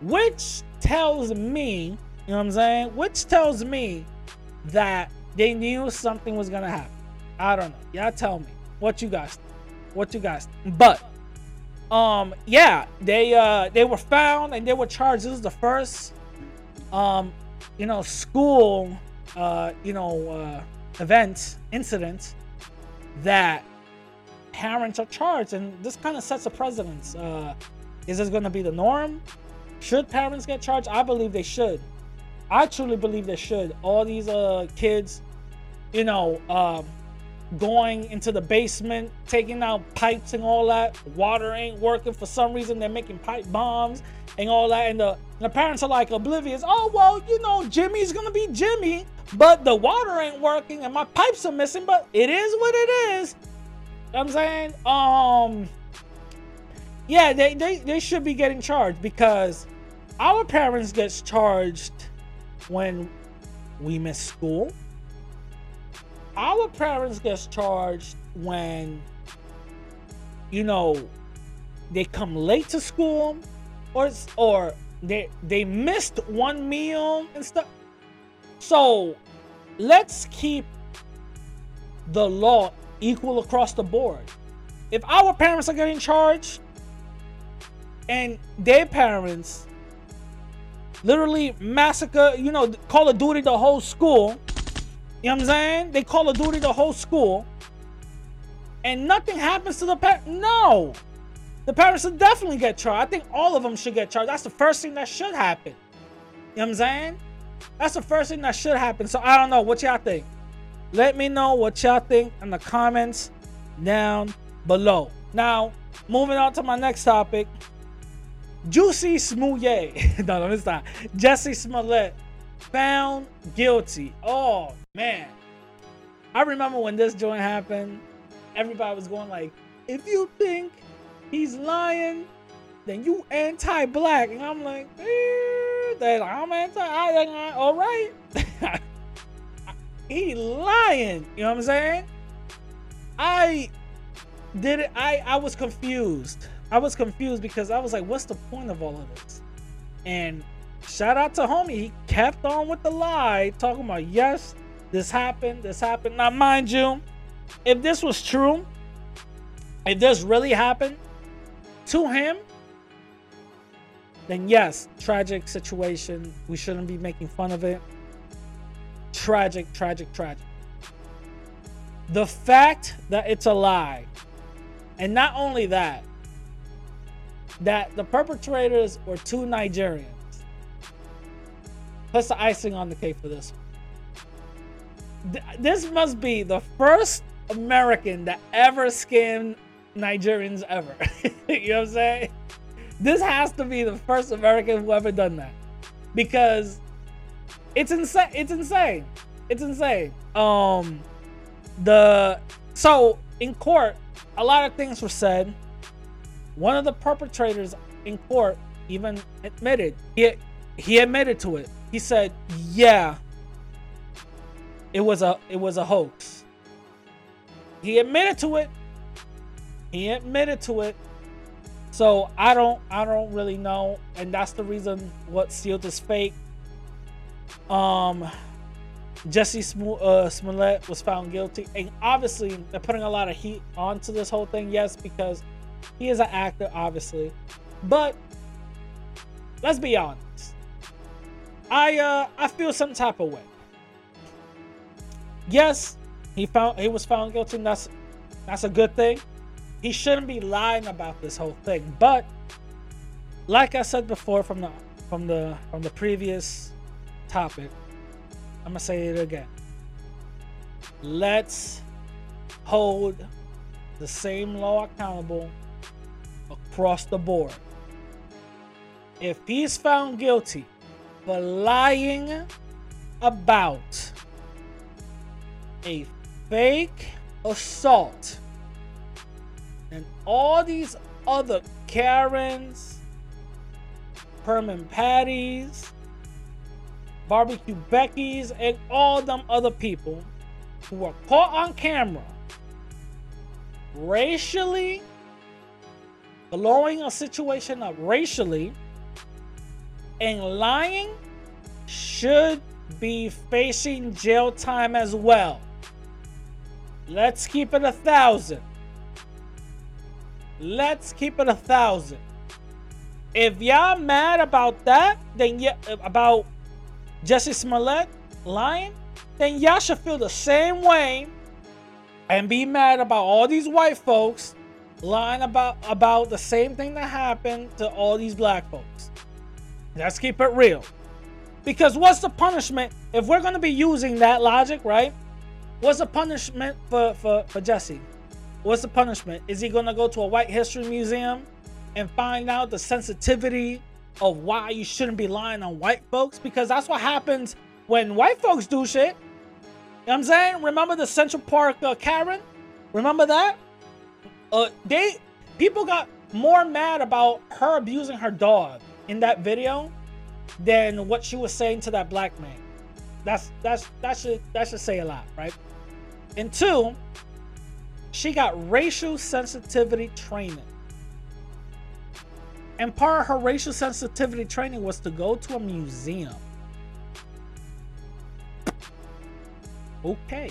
which tells me, you know what I'm saying, which tells me that they knew something was gonna happen. I don't know. Y'all tell me. What you guys, what you guys, but um yeah they uh they were found and they were charged. This is the first um you know, school, uh, you know, uh, event, incident that parents are charged, and this kind of sets a precedence. Uh, is this going to be the norm? Should parents get charged? I believe they should. I truly believe they should. All these uh kids, you know, um, going into the basement, taking out pipes and all that. Water ain't working for some reason. They're making pipe bombs and all that. And the, the parents are like oblivious. Oh, well, you know, Jimmy's gonna be Jimmy, but the water ain't working and my pipes are missing, but it is what it is. You know I'm saying, um, yeah, they, they, they should be getting charged because our parents gets charged when we miss school. Our parents gets charged when, you know, they come late to school or or they they missed one meal and stuff. So let's keep the law equal across the board. If our parents are getting charged and their parents literally massacre, you know, Call of Duty the whole school, you know what I'm saying? They Call of Duty the whole school and nothing happens to the parent. No. The parents should definitely get charged. I think all of them should get charged. That's the first thing that should happen. You know what I'm saying? That's the first thing that should happen. So I don't know. What y'all think? Let me know what y'all think in the comments down below. Now, moving on to my next topic. Juicy Smouye. [LAUGHS] no, no, it's not. Jussie Smollett found guilty. Oh man. I remember when this joint happened, everybody was going like, if you think he's lying, then you anti-black. And I'm like, eh, like, I'm anti. I, all right. [LAUGHS] he lying. You know what I'm saying? I did it. I I was confused. I was confused because I was like, what's the point of all of this? And shout out to homie, he kept on with the lie, talking about yes, this happened, this happened. Now, mind you, if this was true, if this really happened to him, then yes, tragic situation. We shouldn't be making fun of it. Tragic, tragic, tragic. The fact that it's a lie, and not only that, that the perpetrators were two Nigerians. Plus the icing on the cake for this. This must be the first American that ever scammed Nigerians ever. [LAUGHS] you know what I'm saying? This has to be the first American who ever done that. Because it's insane. It's insane. It's insane. Um the so in court, a lot of things were said. One of the perpetrators in court even admitted he he admitted to it. He said, "Yeah, it was a it was a hoax." He admitted to it. He admitted to it. So I don't I don't really know, and that's the reason what sealed is fake. Um, Jesse Sm- uh, Smollett was found guilty, and obviously they're putting a lot of heat onto this whole thing. Yes, because he is an actor, obviously, but let's be honest. I uh I feel some type of way. Yes, he found he was found guilty. And that's that's a good thing. He shouldn't be lying about this whole thing. But like I said before from the from the from the previous topic, I'm gonna say it again. Let's hold the same law accountable across the board. If he's found guilty for lying about a fake assault all these other Karens, Permit Patties, Barbecue Becky's, and all them other people who were caught on camera racially blowing a situation up racially and lying should be facing jail time as well. Let's keep it a thousand. Let's keep it a thousand. If y'all mad about that, then yeah, about Jesse Smollett lying, then y'all should feel the same way and be mad about all these white folks lying about about the same thing that happened to all these black folks. Let's keep it real. Because what's the punishment if we're gonna be using that logic, right? What's the punishment for, for, for Jesse? What's the punishment? Is he gonna go to a white history museum and find out the sensitivity of why you shouldn't be lying on white folks? Because that's what happens when white folks do shit. You know what I'm saying? Remember the Central Park uh, Karen? Remember that? Uh, they people got more mad about her abusing her dog in that video than what she was saying to that black man. That's that's that should that should say a lot, right? And two, she got racial sensitivity training. And part of her racial sensitivity training was to go to a museum. Okay.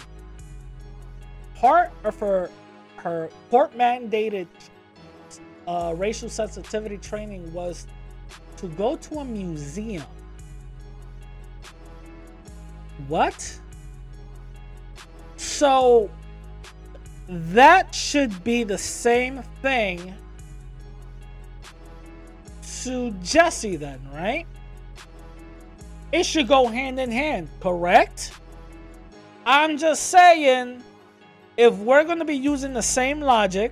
Part of her her court mandated uh, racial sensitivity training was to go to a museum. What? So that should be the same thing to Jesse, then, right? It should go hand in hand, correct? I'm just saying, if we're going to be using the same logic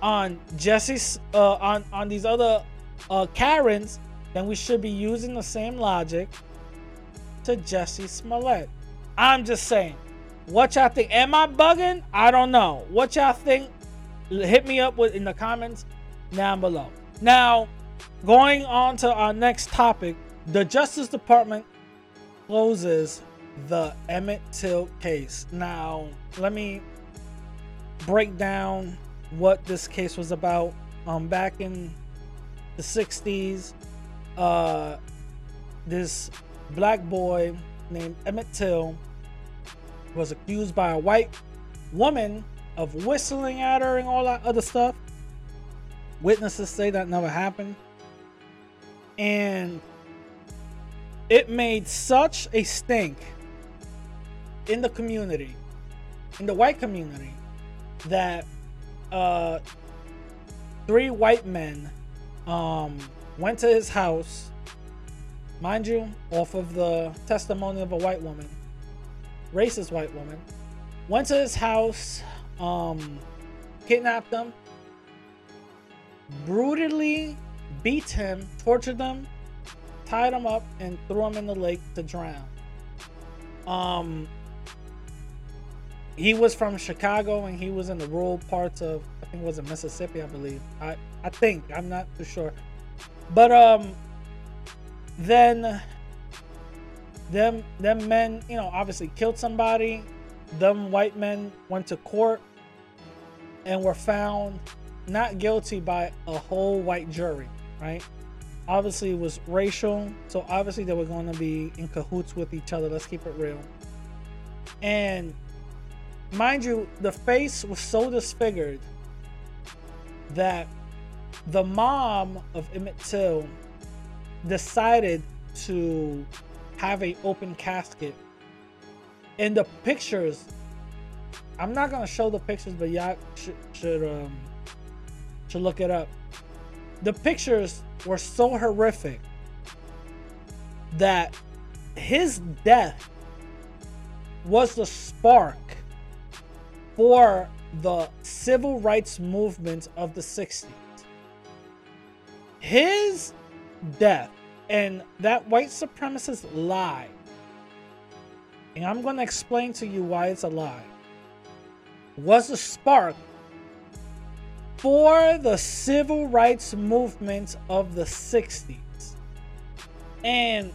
on Jesse's, uh, on on these other uh, Karens, then we should be using the same logic to Jesse Smollett. I'm just saying. What y'all think? Am I bugging? I don't know. What y'all think? Hit me up with in the comments down below. Now, going on to our next topic, the Justice Department closes the Emmett Till case. Now, let me break down what this case was about. Um, back in the 60s, uh, this black boy named Emmett Till was accused by a white woman of whistling at her and all that other stuff. Witnesses say that never happened. And it made such a stink in the community, in the white community, that uh, three white men um, went to his house, mind you, off of the testimony of a white woman, racist white woman, went to his house, um, kidnapped him, brutally beat him, tortured him, tied him up, and threw him in the lake to drown. Um, he was from Chicago and he was in the rural parts of I think it was in Mississippi, I believe. I I think I'm not too sure, but um, then them them men, you know, obviously killed somebody. Them white men went to court and were found not guilty by a whole white jury, right? Obviously, it was racial, so obviously they were going to be in cahoots with each other. Let's keep it real. And mind you, the face was so disfigured that the mom of Emmett Till decided to have a open casket. In the pictures, I'm not gonna show the pictures, but y'all should should um should look it up. The pictures were so horrific that his death was the spark for the civil rights movement of the 60s. His death and that white supremacist lie, and I'm going to explain to you why it's a lie, was a spark for the civil rights movement of the 60s. And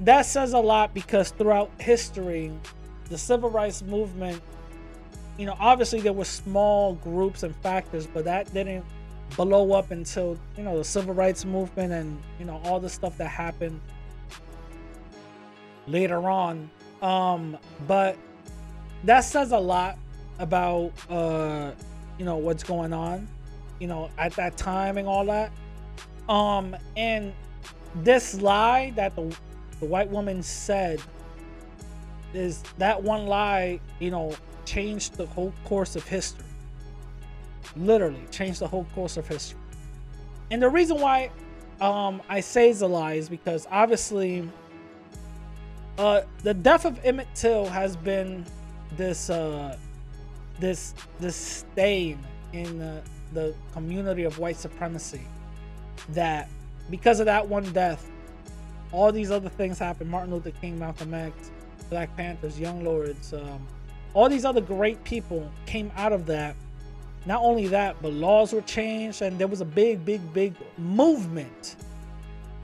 that says a lot because throughout history, the civil rights movement you know, obviously there were small groups and factors, but that didn't blow up until, you know, the civil rights movement and, you know, all the stuff that happened later on. Um, but that says a lot about uh, you know, what's going on, you know, at that time and all that. Um, and this lie that the the white woman said is that one lie, you know, changed the whole course of history. Literally changed the whole course of history. And the reason why um, I say it's a lie is because obviously uh, the death of Emmett Till has been this uh, this this stain in the, the community of white supremacy that because of that one death, all these other things happened. Martin Luther King, Malcolm X, Black Panthers, Young Lords, um, all these other great people came out of that. Not only that, but laws were changed and there was a big, big, big movement.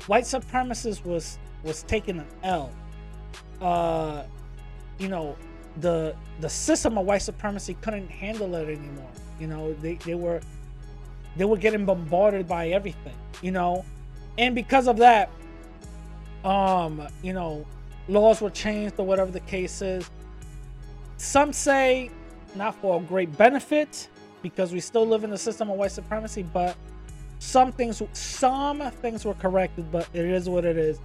White supremacists was was taking an L. Uh, you know, the the system of white supremacy couldn't handle it anymore. You know, they, they were they were getting bombarded by everything, you know. And because of that, um, you know, laws were changed or whatever the case is. Some say not for a great benefit because we still live in a system of white supremacy, but some things some things were corrected, but it is what it is.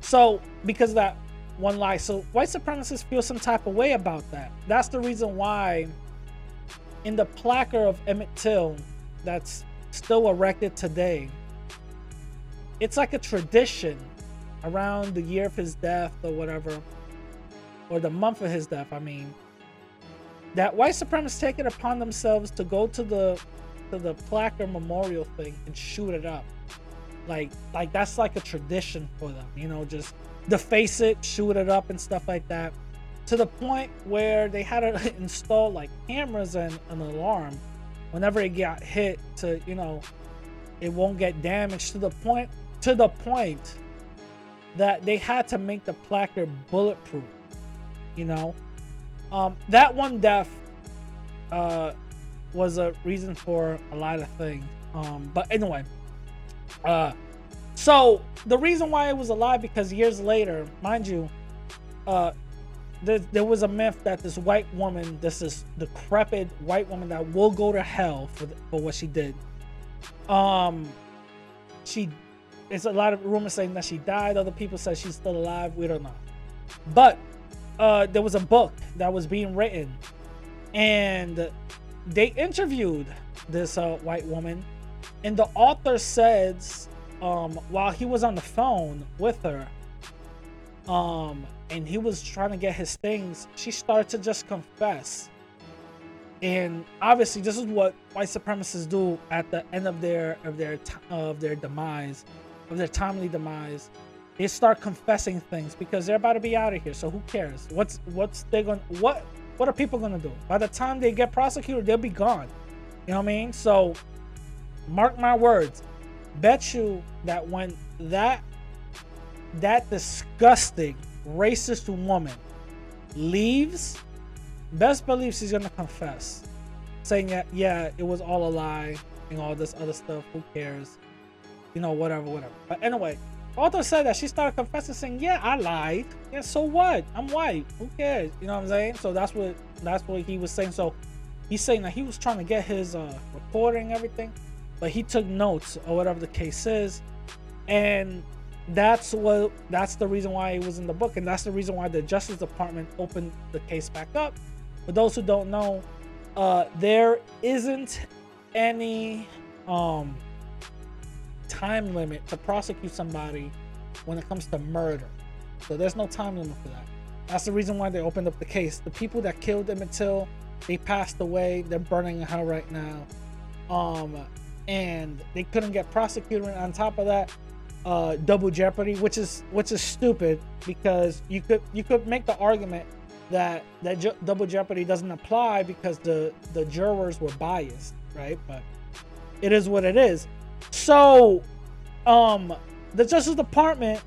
So because of that one lie, so white supremacists feel some type of way about that. That's the reason why in the placard of Emmett Till that's still erected today, it's like a tradition around the year of his death or whatever, or the month of his death, I mean, that white supremacists take it upon themselves to go to the to the placard memorial thing and shoot it up. Like like that's like a tradition for them, you know, just deface it, shoot it up and stuff like that. To the point where they had to [LAUGHS] install like cameras and an alarm whenever it got hit to, you know, it won't get damaged to the point to the point that they had to make the placard bulletproof. You know, um, that one death uh, was a reason for a lot of things. Um, but anyway, uh, so the reason why it was alive because years later, mind you, uh, there, there was a myth that this white woman, this is decrepit white woman that will go to hell for the, for what she did. Um, she, it's a lot of rumors saying that she died. Other people say she's still alive. We don't know, but uh, there was a book that was being written, and they interviewed this uh, white woman, and the author says, um, while he was on the phone with her, um, and he was trying to get his things, she started to just confess. And obviously, this is what white supremacists do at the end of their of their of their demise, of their timely demise. They start confessing things because they're about to be out of here. So who cares? What's what's they going what what are people gonna do? By the time they get prosecuted, they'll be gone. You know what I mean? So mark my words. Bet you that when that that disgusting racist woman leaves, best believe she's gonna confess, saying that yeah, it was all a lie and all this other stuff. Who cares? You know, whatever, whatever. But anyway, author said that she started confessing, saying, "Yeah, I lied. Yeah, so what? I'm white. Who cares? You know what I'm saying?" So that's what that's what he was saying. So he's saying that he was trying to get his uh, everything, but he took notes or whatever the case is, and that's what that's the reason why it was in the book and that's the reason why the justice department opened the case back up for those who don't know uh there isn't any um time limit to prosecute somebody when it comes to murder so there's no time limit for that that's the reason why they opened up the case the people that killed emmett till they passed away they're burning in hell right now um and they couldn't get prosecuted on top of that uh, double jeopardy, which is which is stupid because you could you could make the argument that that ju- double jeopardy doesn't apply because the the jurors were biased, right? But it is what it is. So, um, the Justice Department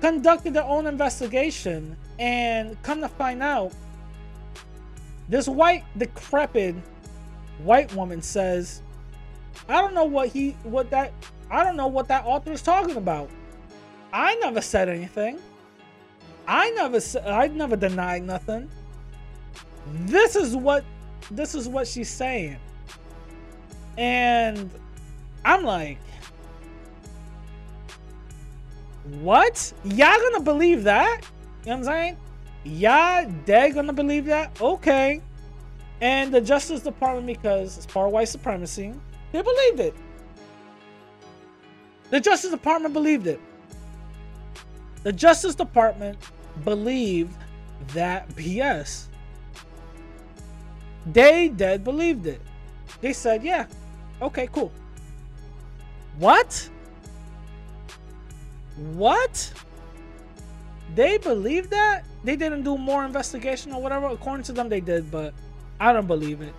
conducted their own investigation and come to find out this white decrepit white woman says I don't know what he what that I don't know what that author is talking about. I never said anything. I never I never denied nothing. This is what this is what she's saying. And I'm like What? Y'all gonna believe that? You know what I'm saying? Y'all dead gonna believe that? Okay. And the Justice Department, because it's part white supremacy, they believed it. The Justice Department believed it. The Justice Department believed that BS. They dead believed it. They said, yeah, okay, cool. What? What? They believe that? They didn't do more investigation or whatever. According to them, they did, but I don't believe it.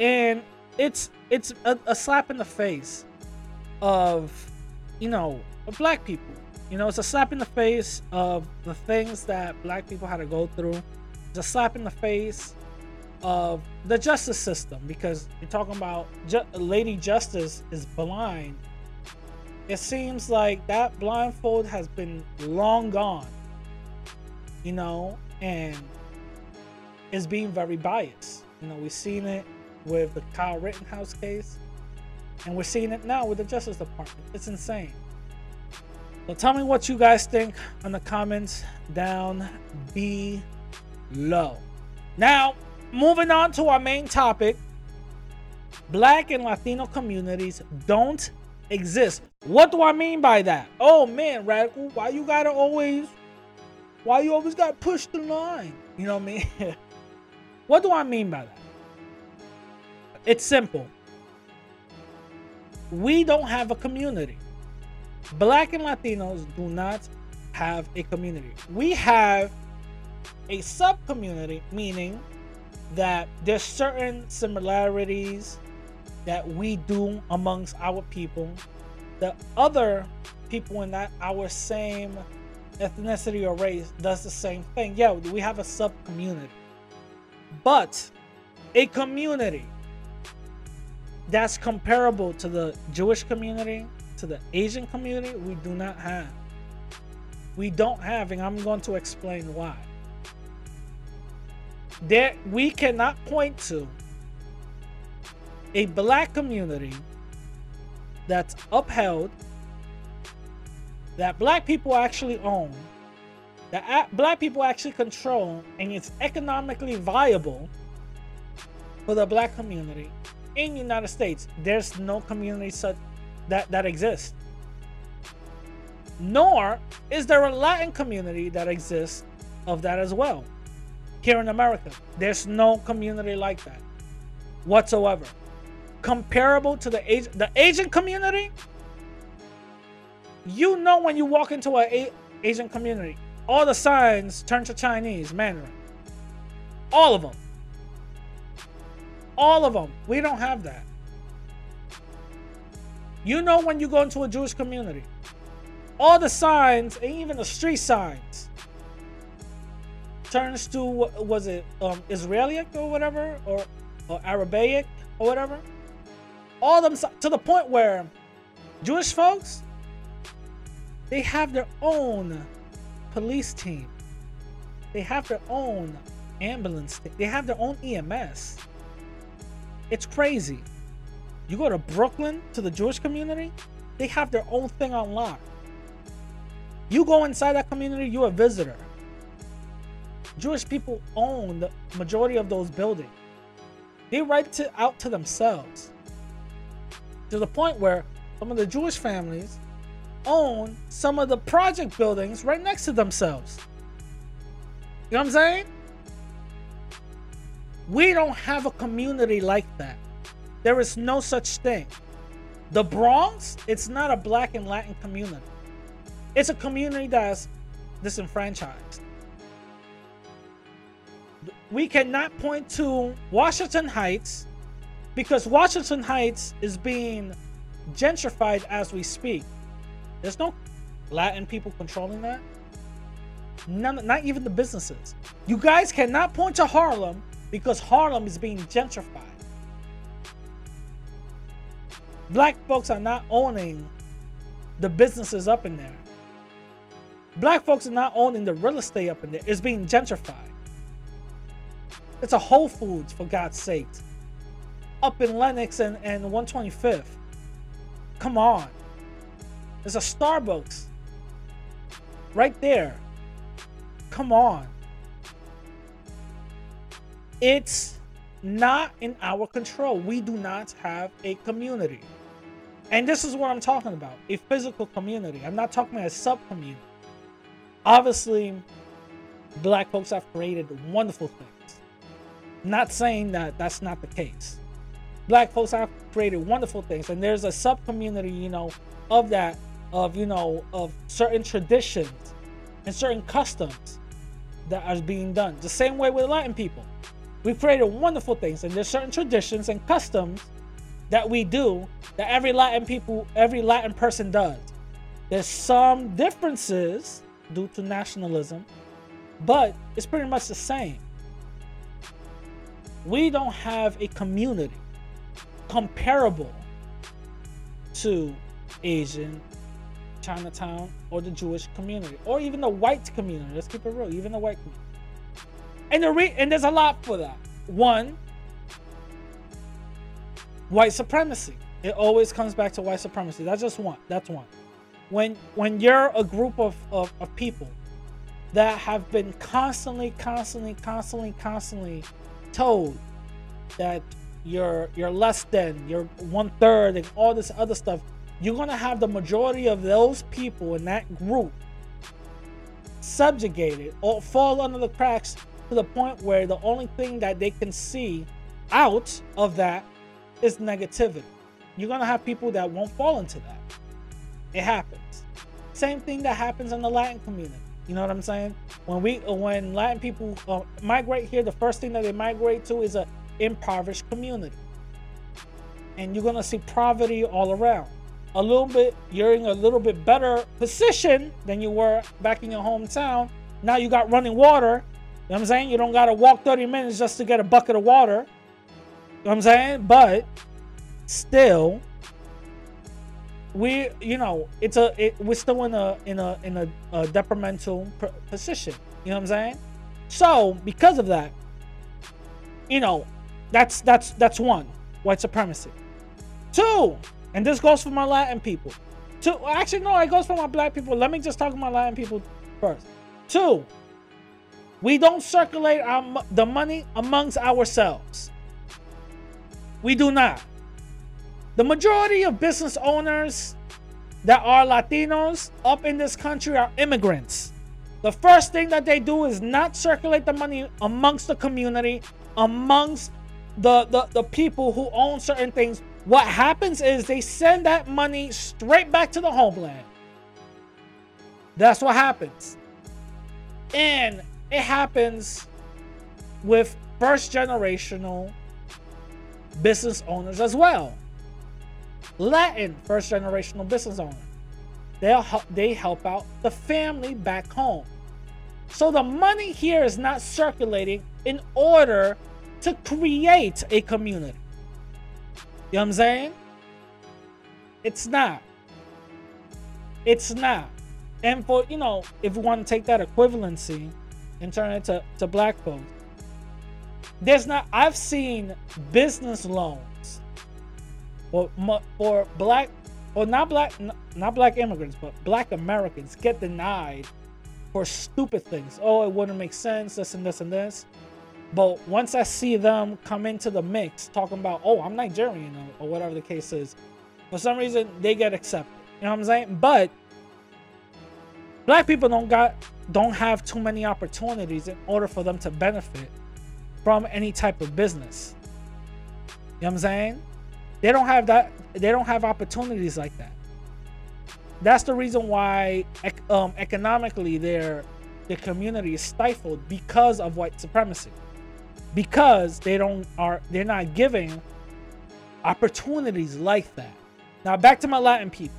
And it's it's a, a slap in the face of you know of black people you know it's a slap in the face of the things that black people had to go through it's a slap in the face of the justice system because you're talking about ju- lady justice is blind it seems like that blindfold has been long gone you know and is being very biased you know we've seen it with the Kyle Rittenhouse case, and we're seeing it now with the Justice Department. It's insane. So tell me what you guys think in the comments down below. Now, moving on to our main topic Black and Latino communities don't exist. What do I mean by that? Oh man, radical, why you gotta always, why you always gotta push the line? You know what I mean? [LAUGHS] what do I mean by that? It's simple. We don't have a community. Black and Latinos do not have a community. We have a sub community, meaning that there's certain similarities that we do amongst our people that other people in that our same ethnicity or race does the same thing. Yeah, we have a sub community. But a community that's comparable to the Jewish community, to the Asian community, we do not have. We don't have, and I'm going to explain why. There, we cannot point to a black community that's upheld, that black people actually own, that black people actually control, and it's economically viable for the black community in the United States. There's no community such that that exists. Nor is there a Latin community that exists of that as well. Here in America, there's no community like that whatsoever comparable to the Asian, the Asian community. You know when you walk into a Asian community, all the signs turn to Chinese, Mandarin. All of them. All of them. We don't have that. You know when you go into a Jewish community, all the signs, and even the street signs, turns to was it um, Israelic or whatever, or, or Arabic or whatever all them to the point where Jewish folks they have their own police team. They have their own ambulance. They have their own EMS. It's crazy. You go to Brooklyn to the Jewish community, they have their own thing on lock. You go inside that community, you're a visitor. Jewish people own the majority of those buildings. They write it out to themselves to the point where some of the Jewish families own some of the project buildings right next to themselves. You know what I'm saying? We don't have a community like that. There is no such thing. The Bronx, it's not a black and Latin community. It's a community that's disenfranchised. We cannot point to Washington Heights because Washington Heights is being gentrified as we speak. There's no Latin people controlling that. None, not even the businesses. You guys cannot point to Harlem because Harlem is being gentrified. Black folks are not owning the businesses up in there. Black folks are not owning the real estate up in there. It's being gentrified. It's a Whole Foods, for God's sake up in Lenox and, and 125th. Come on. There's a Starbucks right there. Come on. It's not in our control. We do not have a community. And this is what I'm talking about a physical community. I'm not talking about a sub community. Obviously, black folks have created wonderful things. Not saying that that's not the case. Black folks have created wonderful things and there's a sub community you know of that of you know of certain traditions and certain customs that are being done. The same way with latin people. We've created wonderful things and there's certain traditions and customs that we do that every latin people every latin person does. There's some differences due to nationalism but it's pretty much the same we don't have a community comparable to Asian, Chinatown, or the Jewish community, or even the white community. Let's keep it real, even the white community. And the re- and there's a lot for that. One, white supremacy. It always comes back to white supremacy. That's just one. That's one. When when you're a group of, of, of people that have been constantly, constantly, constantly, constantly told that you're you're less than, you're one third, and all this other stuff, you're gonna have the majority of those people in that group subjugated or fall under the cracks to the point where the only thing that they can see out of that is negativity. You're gonna have people that won't fall into that. It happens. Same thing that happens in the Latin community. You know what I'm saying? When we when Latin people uh, migrate here, the first thing that they migrate to is a impoverished community. And you're to see poverty all around. a little bit, you're in a little bit better position than you were back in your hometown. Now you got running water. You know what I'm saying? You don't gotta walk 30 minutes just to get a bucket of water. You know what I'm saying? But still, we, you know, it's a, it, we're still in a, in a, in a, a detrimental p- position. You know what I'm saying? So because of that, you know, that's that's that's one white supremacy. Two, and this goes for my Latin people. Two, actually no, it goes for my black people. Let me just talk about Latin people first. Two, we don't circulate our, the money amongst ourselves. We do not. The majority of business owners that are Latinos up in this country are immigrants. The first thing that they do is not circulate the money amongst the community, amongst the, the, the people who own certain things. What happens is they send that money straight back to the homeland. That's what happens. And it happens with first generational business owners as well. Latin first generational business owner. They'll help, they help out the family back home. So the money here is not circulating in order to create a community. You know what I'm saying? It's not. It's not. And for, you know, if we want to take that equivalency and turn it to, to black folks, there's not, I've seen business loans mu- for black, or not black, not black immigrants, but black Americans get denied for stupid things. Oh, it wouldn't make sense, this and this and this. But once I see them come into the mix talking about, oh, I'm Nigerian or, or whatever the case is, for some reason they get accepted. You know what I'm saying? But black people don't got don't have too many opportunities in order for them to benefit from any type of business. You know what I'm saying? They don't have that they don't have opportunities like that. That's the reason why um, economically their their community is stifled because of white supremacy. Because they don't are they're not giving opportunities like that. Now back to my Latin people.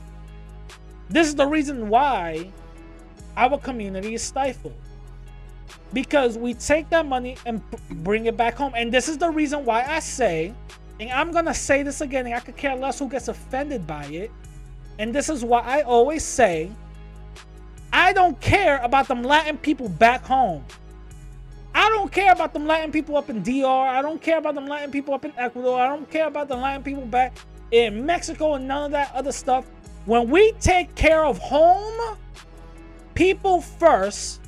This is the reason why our community is stifled. Because we take that money and bring it back home. And this is the reason why I say, and I'm gonna say this again, and I could care less who gets offended by it. And this is why I always say, I don't care about them Latin people back home. I don't care about them Latin people up in DR. I don't care about them Latin people up in Ecuador. I don't care about the Latin people back in Mexico and none of that other stuff. When we take care of home, people first,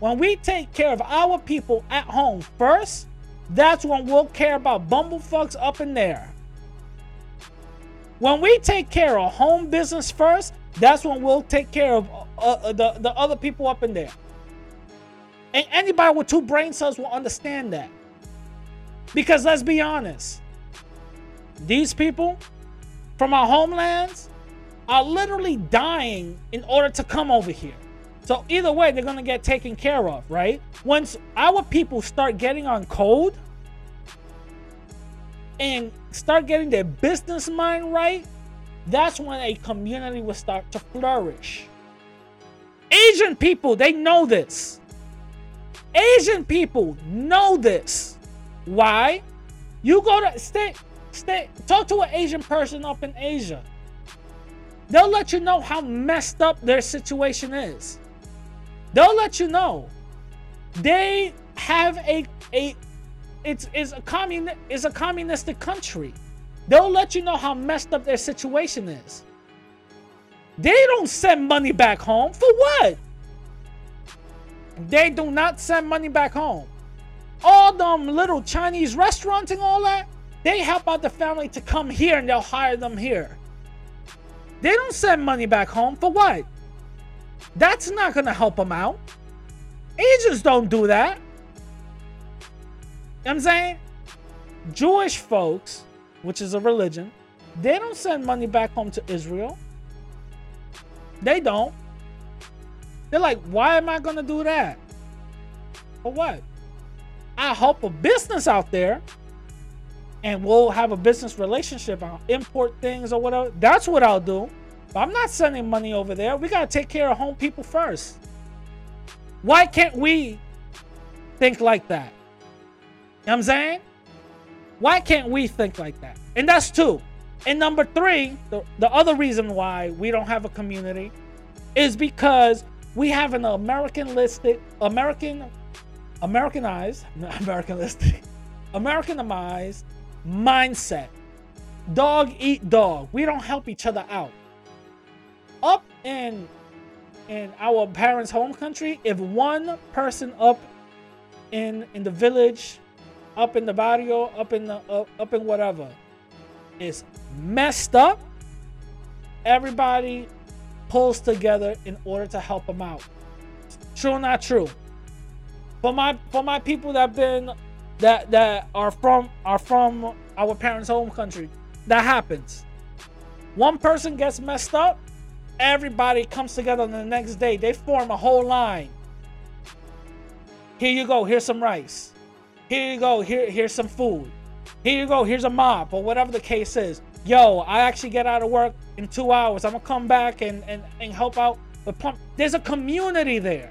when we take care of our people at home first, that's when we'll care about bumblefucks up in there. When we take care of home business first, that's when we'll take care of uh, uh, the, the other people up in there. And anybody with two brain cells will understand that. Because let's be honest, these people from our homelands are literally dying in order to come over here. So either way, they're gonna get taken care of, right? Once our people start getting on code and start getting their business mind right, that's when a community will start to flourish. Asian people, they know this. Asian people know this. Why? You go to stay, stay, talk to an Asian person up in Asia. They'll let you know how messed up their situation is. They'll let you know. They have a a it's is a commun is a communistic country. They'll let you know how messed up their situation is. They don't send money back home for what? They do not send money back home. All them little Chinese restaurants and all that, they help out the family to come here and they'll hire them here. They don't send money back home for what? That's not gonna help them out. Asians don't do that. You know I'm saying? Jewish folks, which is a religion, they don't send money back home to Israel. They don't. They're like, why am I gonna do that? For what? I help a business out there and we'll have a business relationship. I'll import things or whatever. That's what I'll do. But I'm not sending money over there. We gotta take care of home people first. Why can't we think like that? You know what I'm saying? Why can't we think like that? And that's two. And number three, the, the other reason why we don't have a community is because we have an American-listed, American, Americanized, [LAUGHS] not American-listed, Americanized mindset. Dog eat dog. We don't help each other out. Up in in our parents' home country, if one person up in in the village, up in the barrio, up in the up, up in whatever, is messed up, everybody pulls together in order to help them out. True or not true? For my for my people that been that that are from are from our parents' home country, that happens. One person gets messed up, everybody comes together on the next day. They form a whole line. Here you go, here's some rice. Here you go, here, here's some food. Here you go, here's a mop, or whatever the case is. Yo, I actually get out of work in two hours. I'm gonna come back and, and, and help out with pump. There's a community there.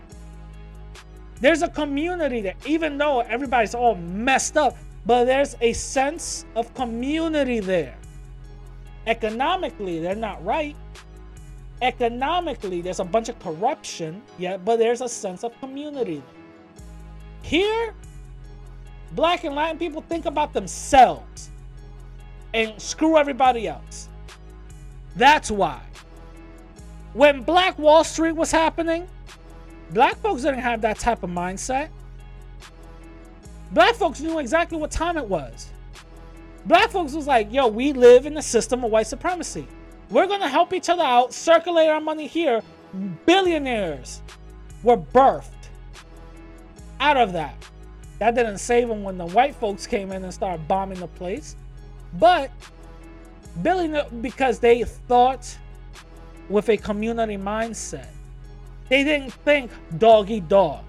There's a community there, even though everybody's all messed up, but there's a sense of community there. Economically, they're not right. Economically, there's a bunch of corruption, yeah, but there's a sense of community. Here, black and Latin people think about themselves and screw everybody else. That's why. When Black Wall Street was happening, black folks didn't have that type of mindset. Black folks knew exactly what time it was. Black folks was like, yo, we live in the system of white supremacy. We're gonna help each other out, circulate our money here. Billionaires were birthed out of that. That didn't save them when the white folks came in and started bombing the place. But billionaire because they thought with a community mindset. They didn't think doggy dog.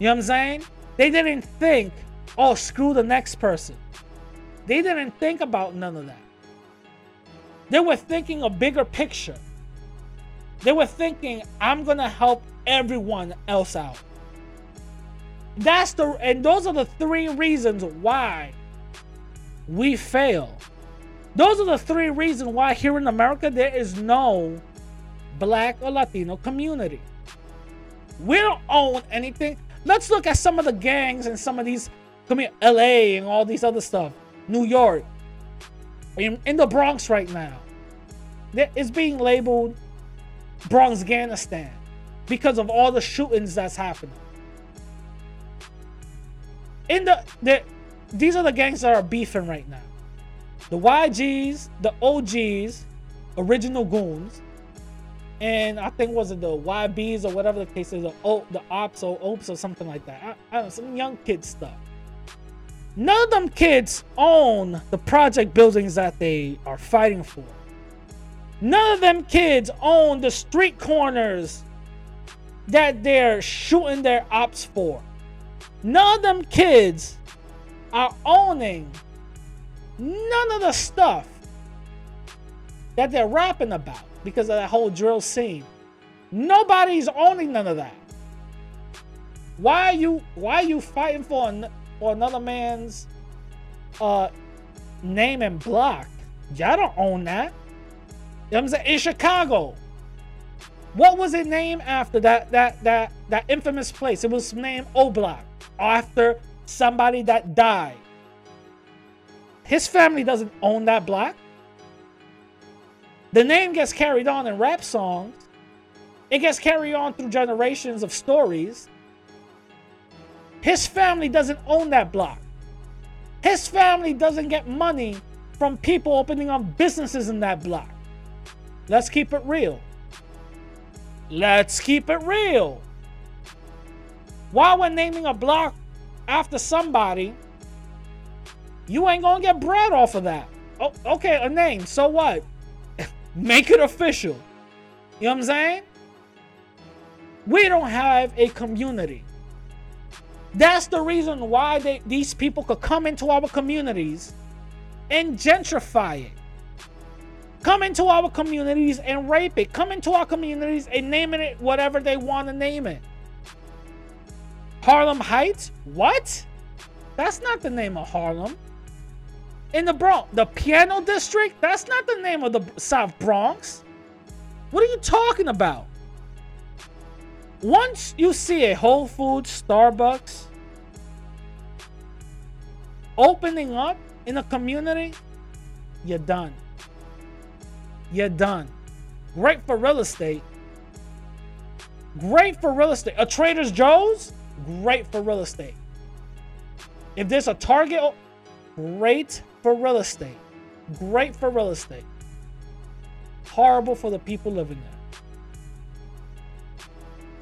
You know what I'm saying? They didn't think, oh, screw the next person. They didn't think about none of that. They were thinking a bigger picture. They were thinking, I'm gonna help everyone else out. That's the and those are the three reasons why we fail. Those are the three reasons why here in America there is no black or Latino community. We don't own anything. Let's look at some of the gangs and some of these, come here, LA and all these other stuff, New York, in, in the Bronx right now. It's being labeled Bronx Afghanistan because of all the shootings that's happening. In the, the these are the gangs that are beefing right now. The YGs, the OGs, original goons, and I think was it the YBs or whatever the case is, the o, the ops or ops or something like that. I, I don't know, some young kid stuff. None of them kids own the project buildings that they are fighting for. None of them kids own the street corners that they're shooting their ops for. None of them kids are owning none of the stuff that they're rapping about because of that whole drill scene. Nobody's owning none of that. Why are you why are you fighting for for another man's uh name and block? Y'all don't own that. You know I'm saying? In Chicago. What was it named after that that that that infamous place? It was named O Block after somebody that died. His family doesn't own that block. The name gets carried on in rap songs. It gets carried on through generations of stories. His family doesn't own that block. His family doesn't get money from people opening up businesses in that block. Let's keep it real. Let's keep it real. Why, when naming a block after somebody, you ain't gonna get bread off of that. Oh, okay, a name. So what? [LAUGHS] Make it official. You know what I'm saying? We don't have a community. That's the reason why they, these people could come into our communities and gentrify it. come into our communities and rape it. Come into our communities and name it whatever they want to name it. Harlem Heights? What? That's not the name of Harlem. In the Bronx, the Piano District? That's not the name of the South Bronx. What are you talking about? Once you see a Whole Foods, Starbucks opening up in a community, you're done. You're done. Great for real estate. Great for real estate. A Trader's Joe's, great for real estate. If there's a Target, great for real estate. Great for real estate. Horrible for the people living there.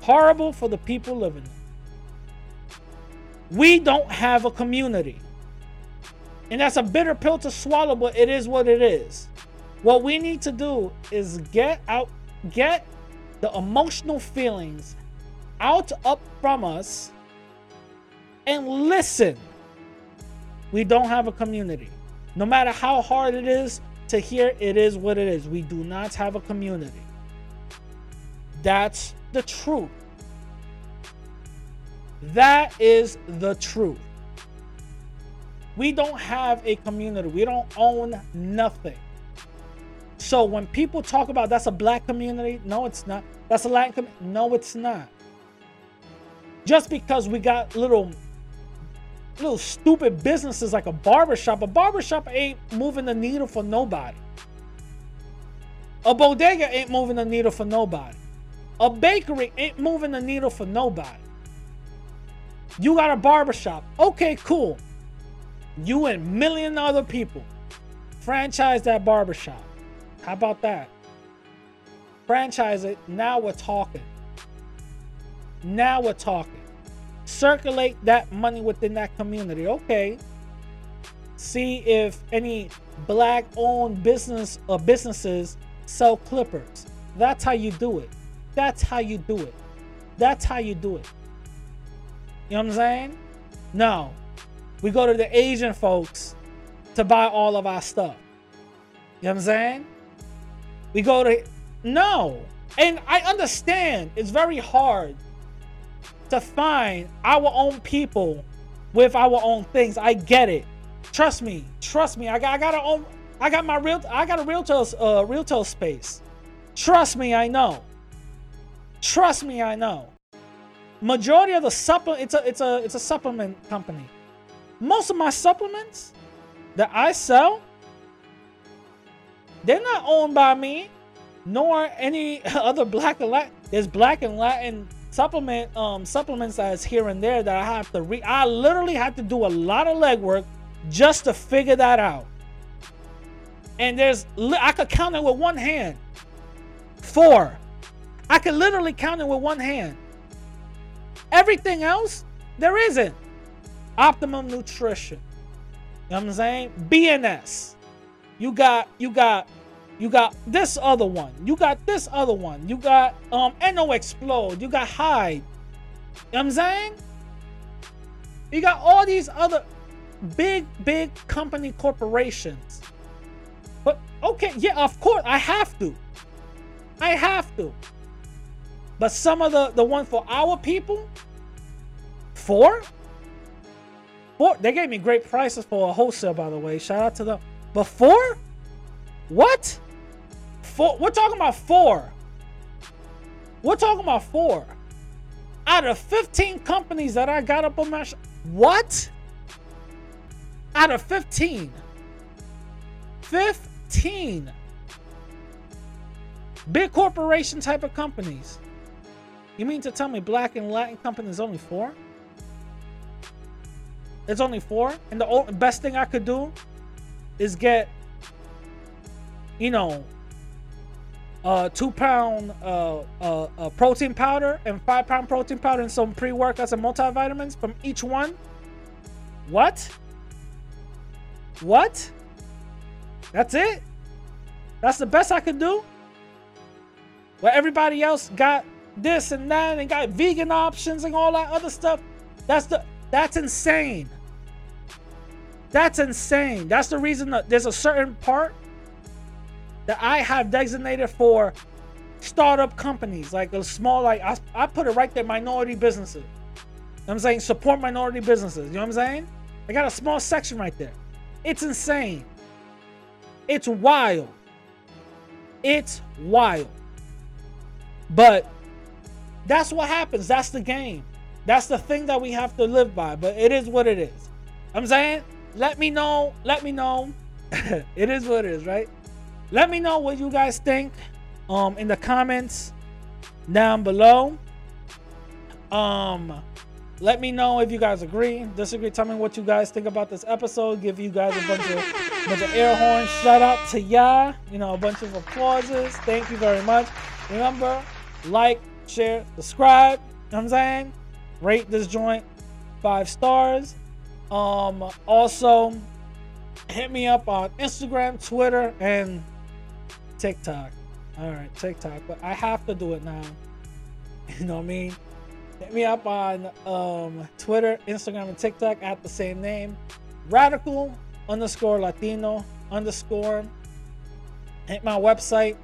Horrible for the people living. We don't have a community. And that's a bitter pill to swallow, but it is what it is. What we need to do is get out, get the emotional feelings out up from us and listen. We don't have a community. No matter how hard it is to hear, it is what it is. We do not have a community. That's the truth. That is the truth. We don't have a community. We don't own nothing. So when people talk about that's a black community, no, it's not. That's a Latin community. No, it's not. Just because we got little little stupid businesses like a barbershop, a barbershop ain't moving the needle for nobody. A bodega ain't moving the needle for nobody. A bakery ain't moving the needle for nobody. You got a barbershop. Okay, cool. You and million other people franchise that barbershop. How about that? Franchise it. Now we're talking. Now we're talking. Circulate that money within that community. Okay. See if any black owned business or businesses sell clippers. That's how you do it. That's how you do it. That's how you do it. You know what I'm saying? No. We go to the Asian folks to buy all of our stuff. You know what I'm saying? We go to no. And I understand it's very hard to find our own people with our own things. I get it. Trust me. Trust me. I got I got a own I got my real I got a realtor uh realtor space. Trust me, I know. Trust me, I know. Majority of the supplement it's a it's a it's a supplement company. Most of my supplements that I sell they're not owned by me, nor any [LAUGHS] other black and Latin. There's black and Latin supplement um supplements that's here and there that I have to read. I literally had to do a lot of legwork just to figure that out. And there's I could count it with one hand. Four. I could literally count it with one hand. Everything else, there isn't. Optimum nutrition. You know what I'm saying? BNS. You got you got you got this other one. You got this other one. You got um NO Explode. You got Hyde. You know what I'm saying? You got all these other big, big company corporations. But okay, yeah, of course, I have to. I have to. But some of the the one for our people, four, four. They gave me great prices for a wholesale, by the way. Shout out to them. But four, what? Four. We're talking about four. We're talking about four. Out of 15 companies that I got up on my sh- what? Out of 15. 15 big corporation type of companies. You mean to tell me black and Latin companies only four? It's only four, and the best thing I could do is get, you know, uh, two pound uh, uh, uh, protein powder and five pound protein powder and some pre workouts and multivitamins from each one. What? What? That's it? That's the best I could do? Where everybody else got this and that and got vegan options and all that other stuff. That's the that's insane. That's insane. That's the reason that there's a certain part that I have designated for startup companies, like a small, like I, I put it right there, minority businesses. I'm saying support minority businesses. You know what I'm saying? I got a small section right there. It's insane. It's wild. It's wild. But that's what happens. That's the game. That's the thing that we have to live by. But it is what it is. I'm saying, let me know. Let me know. [LAUGHS] it is what it is, right? Let me know what you guys think um in the comments down below. Um let me know if you guys agree, disagree. Tell me what you guys think about this episode. Give you guys a bunch of bunch of air horns. Shout out to ya. You know, a bunch of applauses. Thank you very much. Remember, like, share, subscribe. You know what I'm saying? Rate this joint five stars. Um, also hit me up on Instagram, Twitter, and TikTok. All right, TikTok, but I have to do it now. [LAUGHS] You know what I mean? Hit me up on um, Twitter, Instagram, and TikTok at the same name. Radical underscore Latino underscore. Hit my website.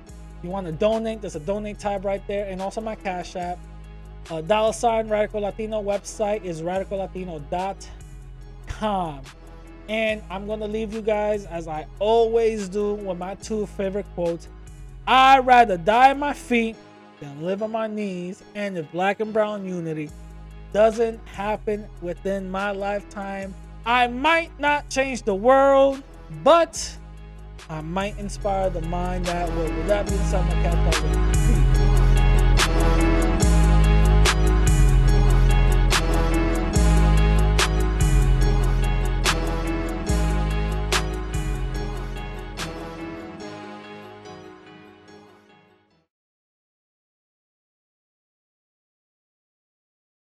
You want to donate? There's a donate tab right there, and also my Cash App. Uh, dollar sign Radical Latino website is radicallatino.com. And I'm going to leave you guys, as I always do, with my two favorite quotes. I'd rather die on my feet than live on my knees. And if black and brown unity doesn't happen within my lifetime, I might not change the world, but I might inspire the mind that will. With that being said, my cat, peace.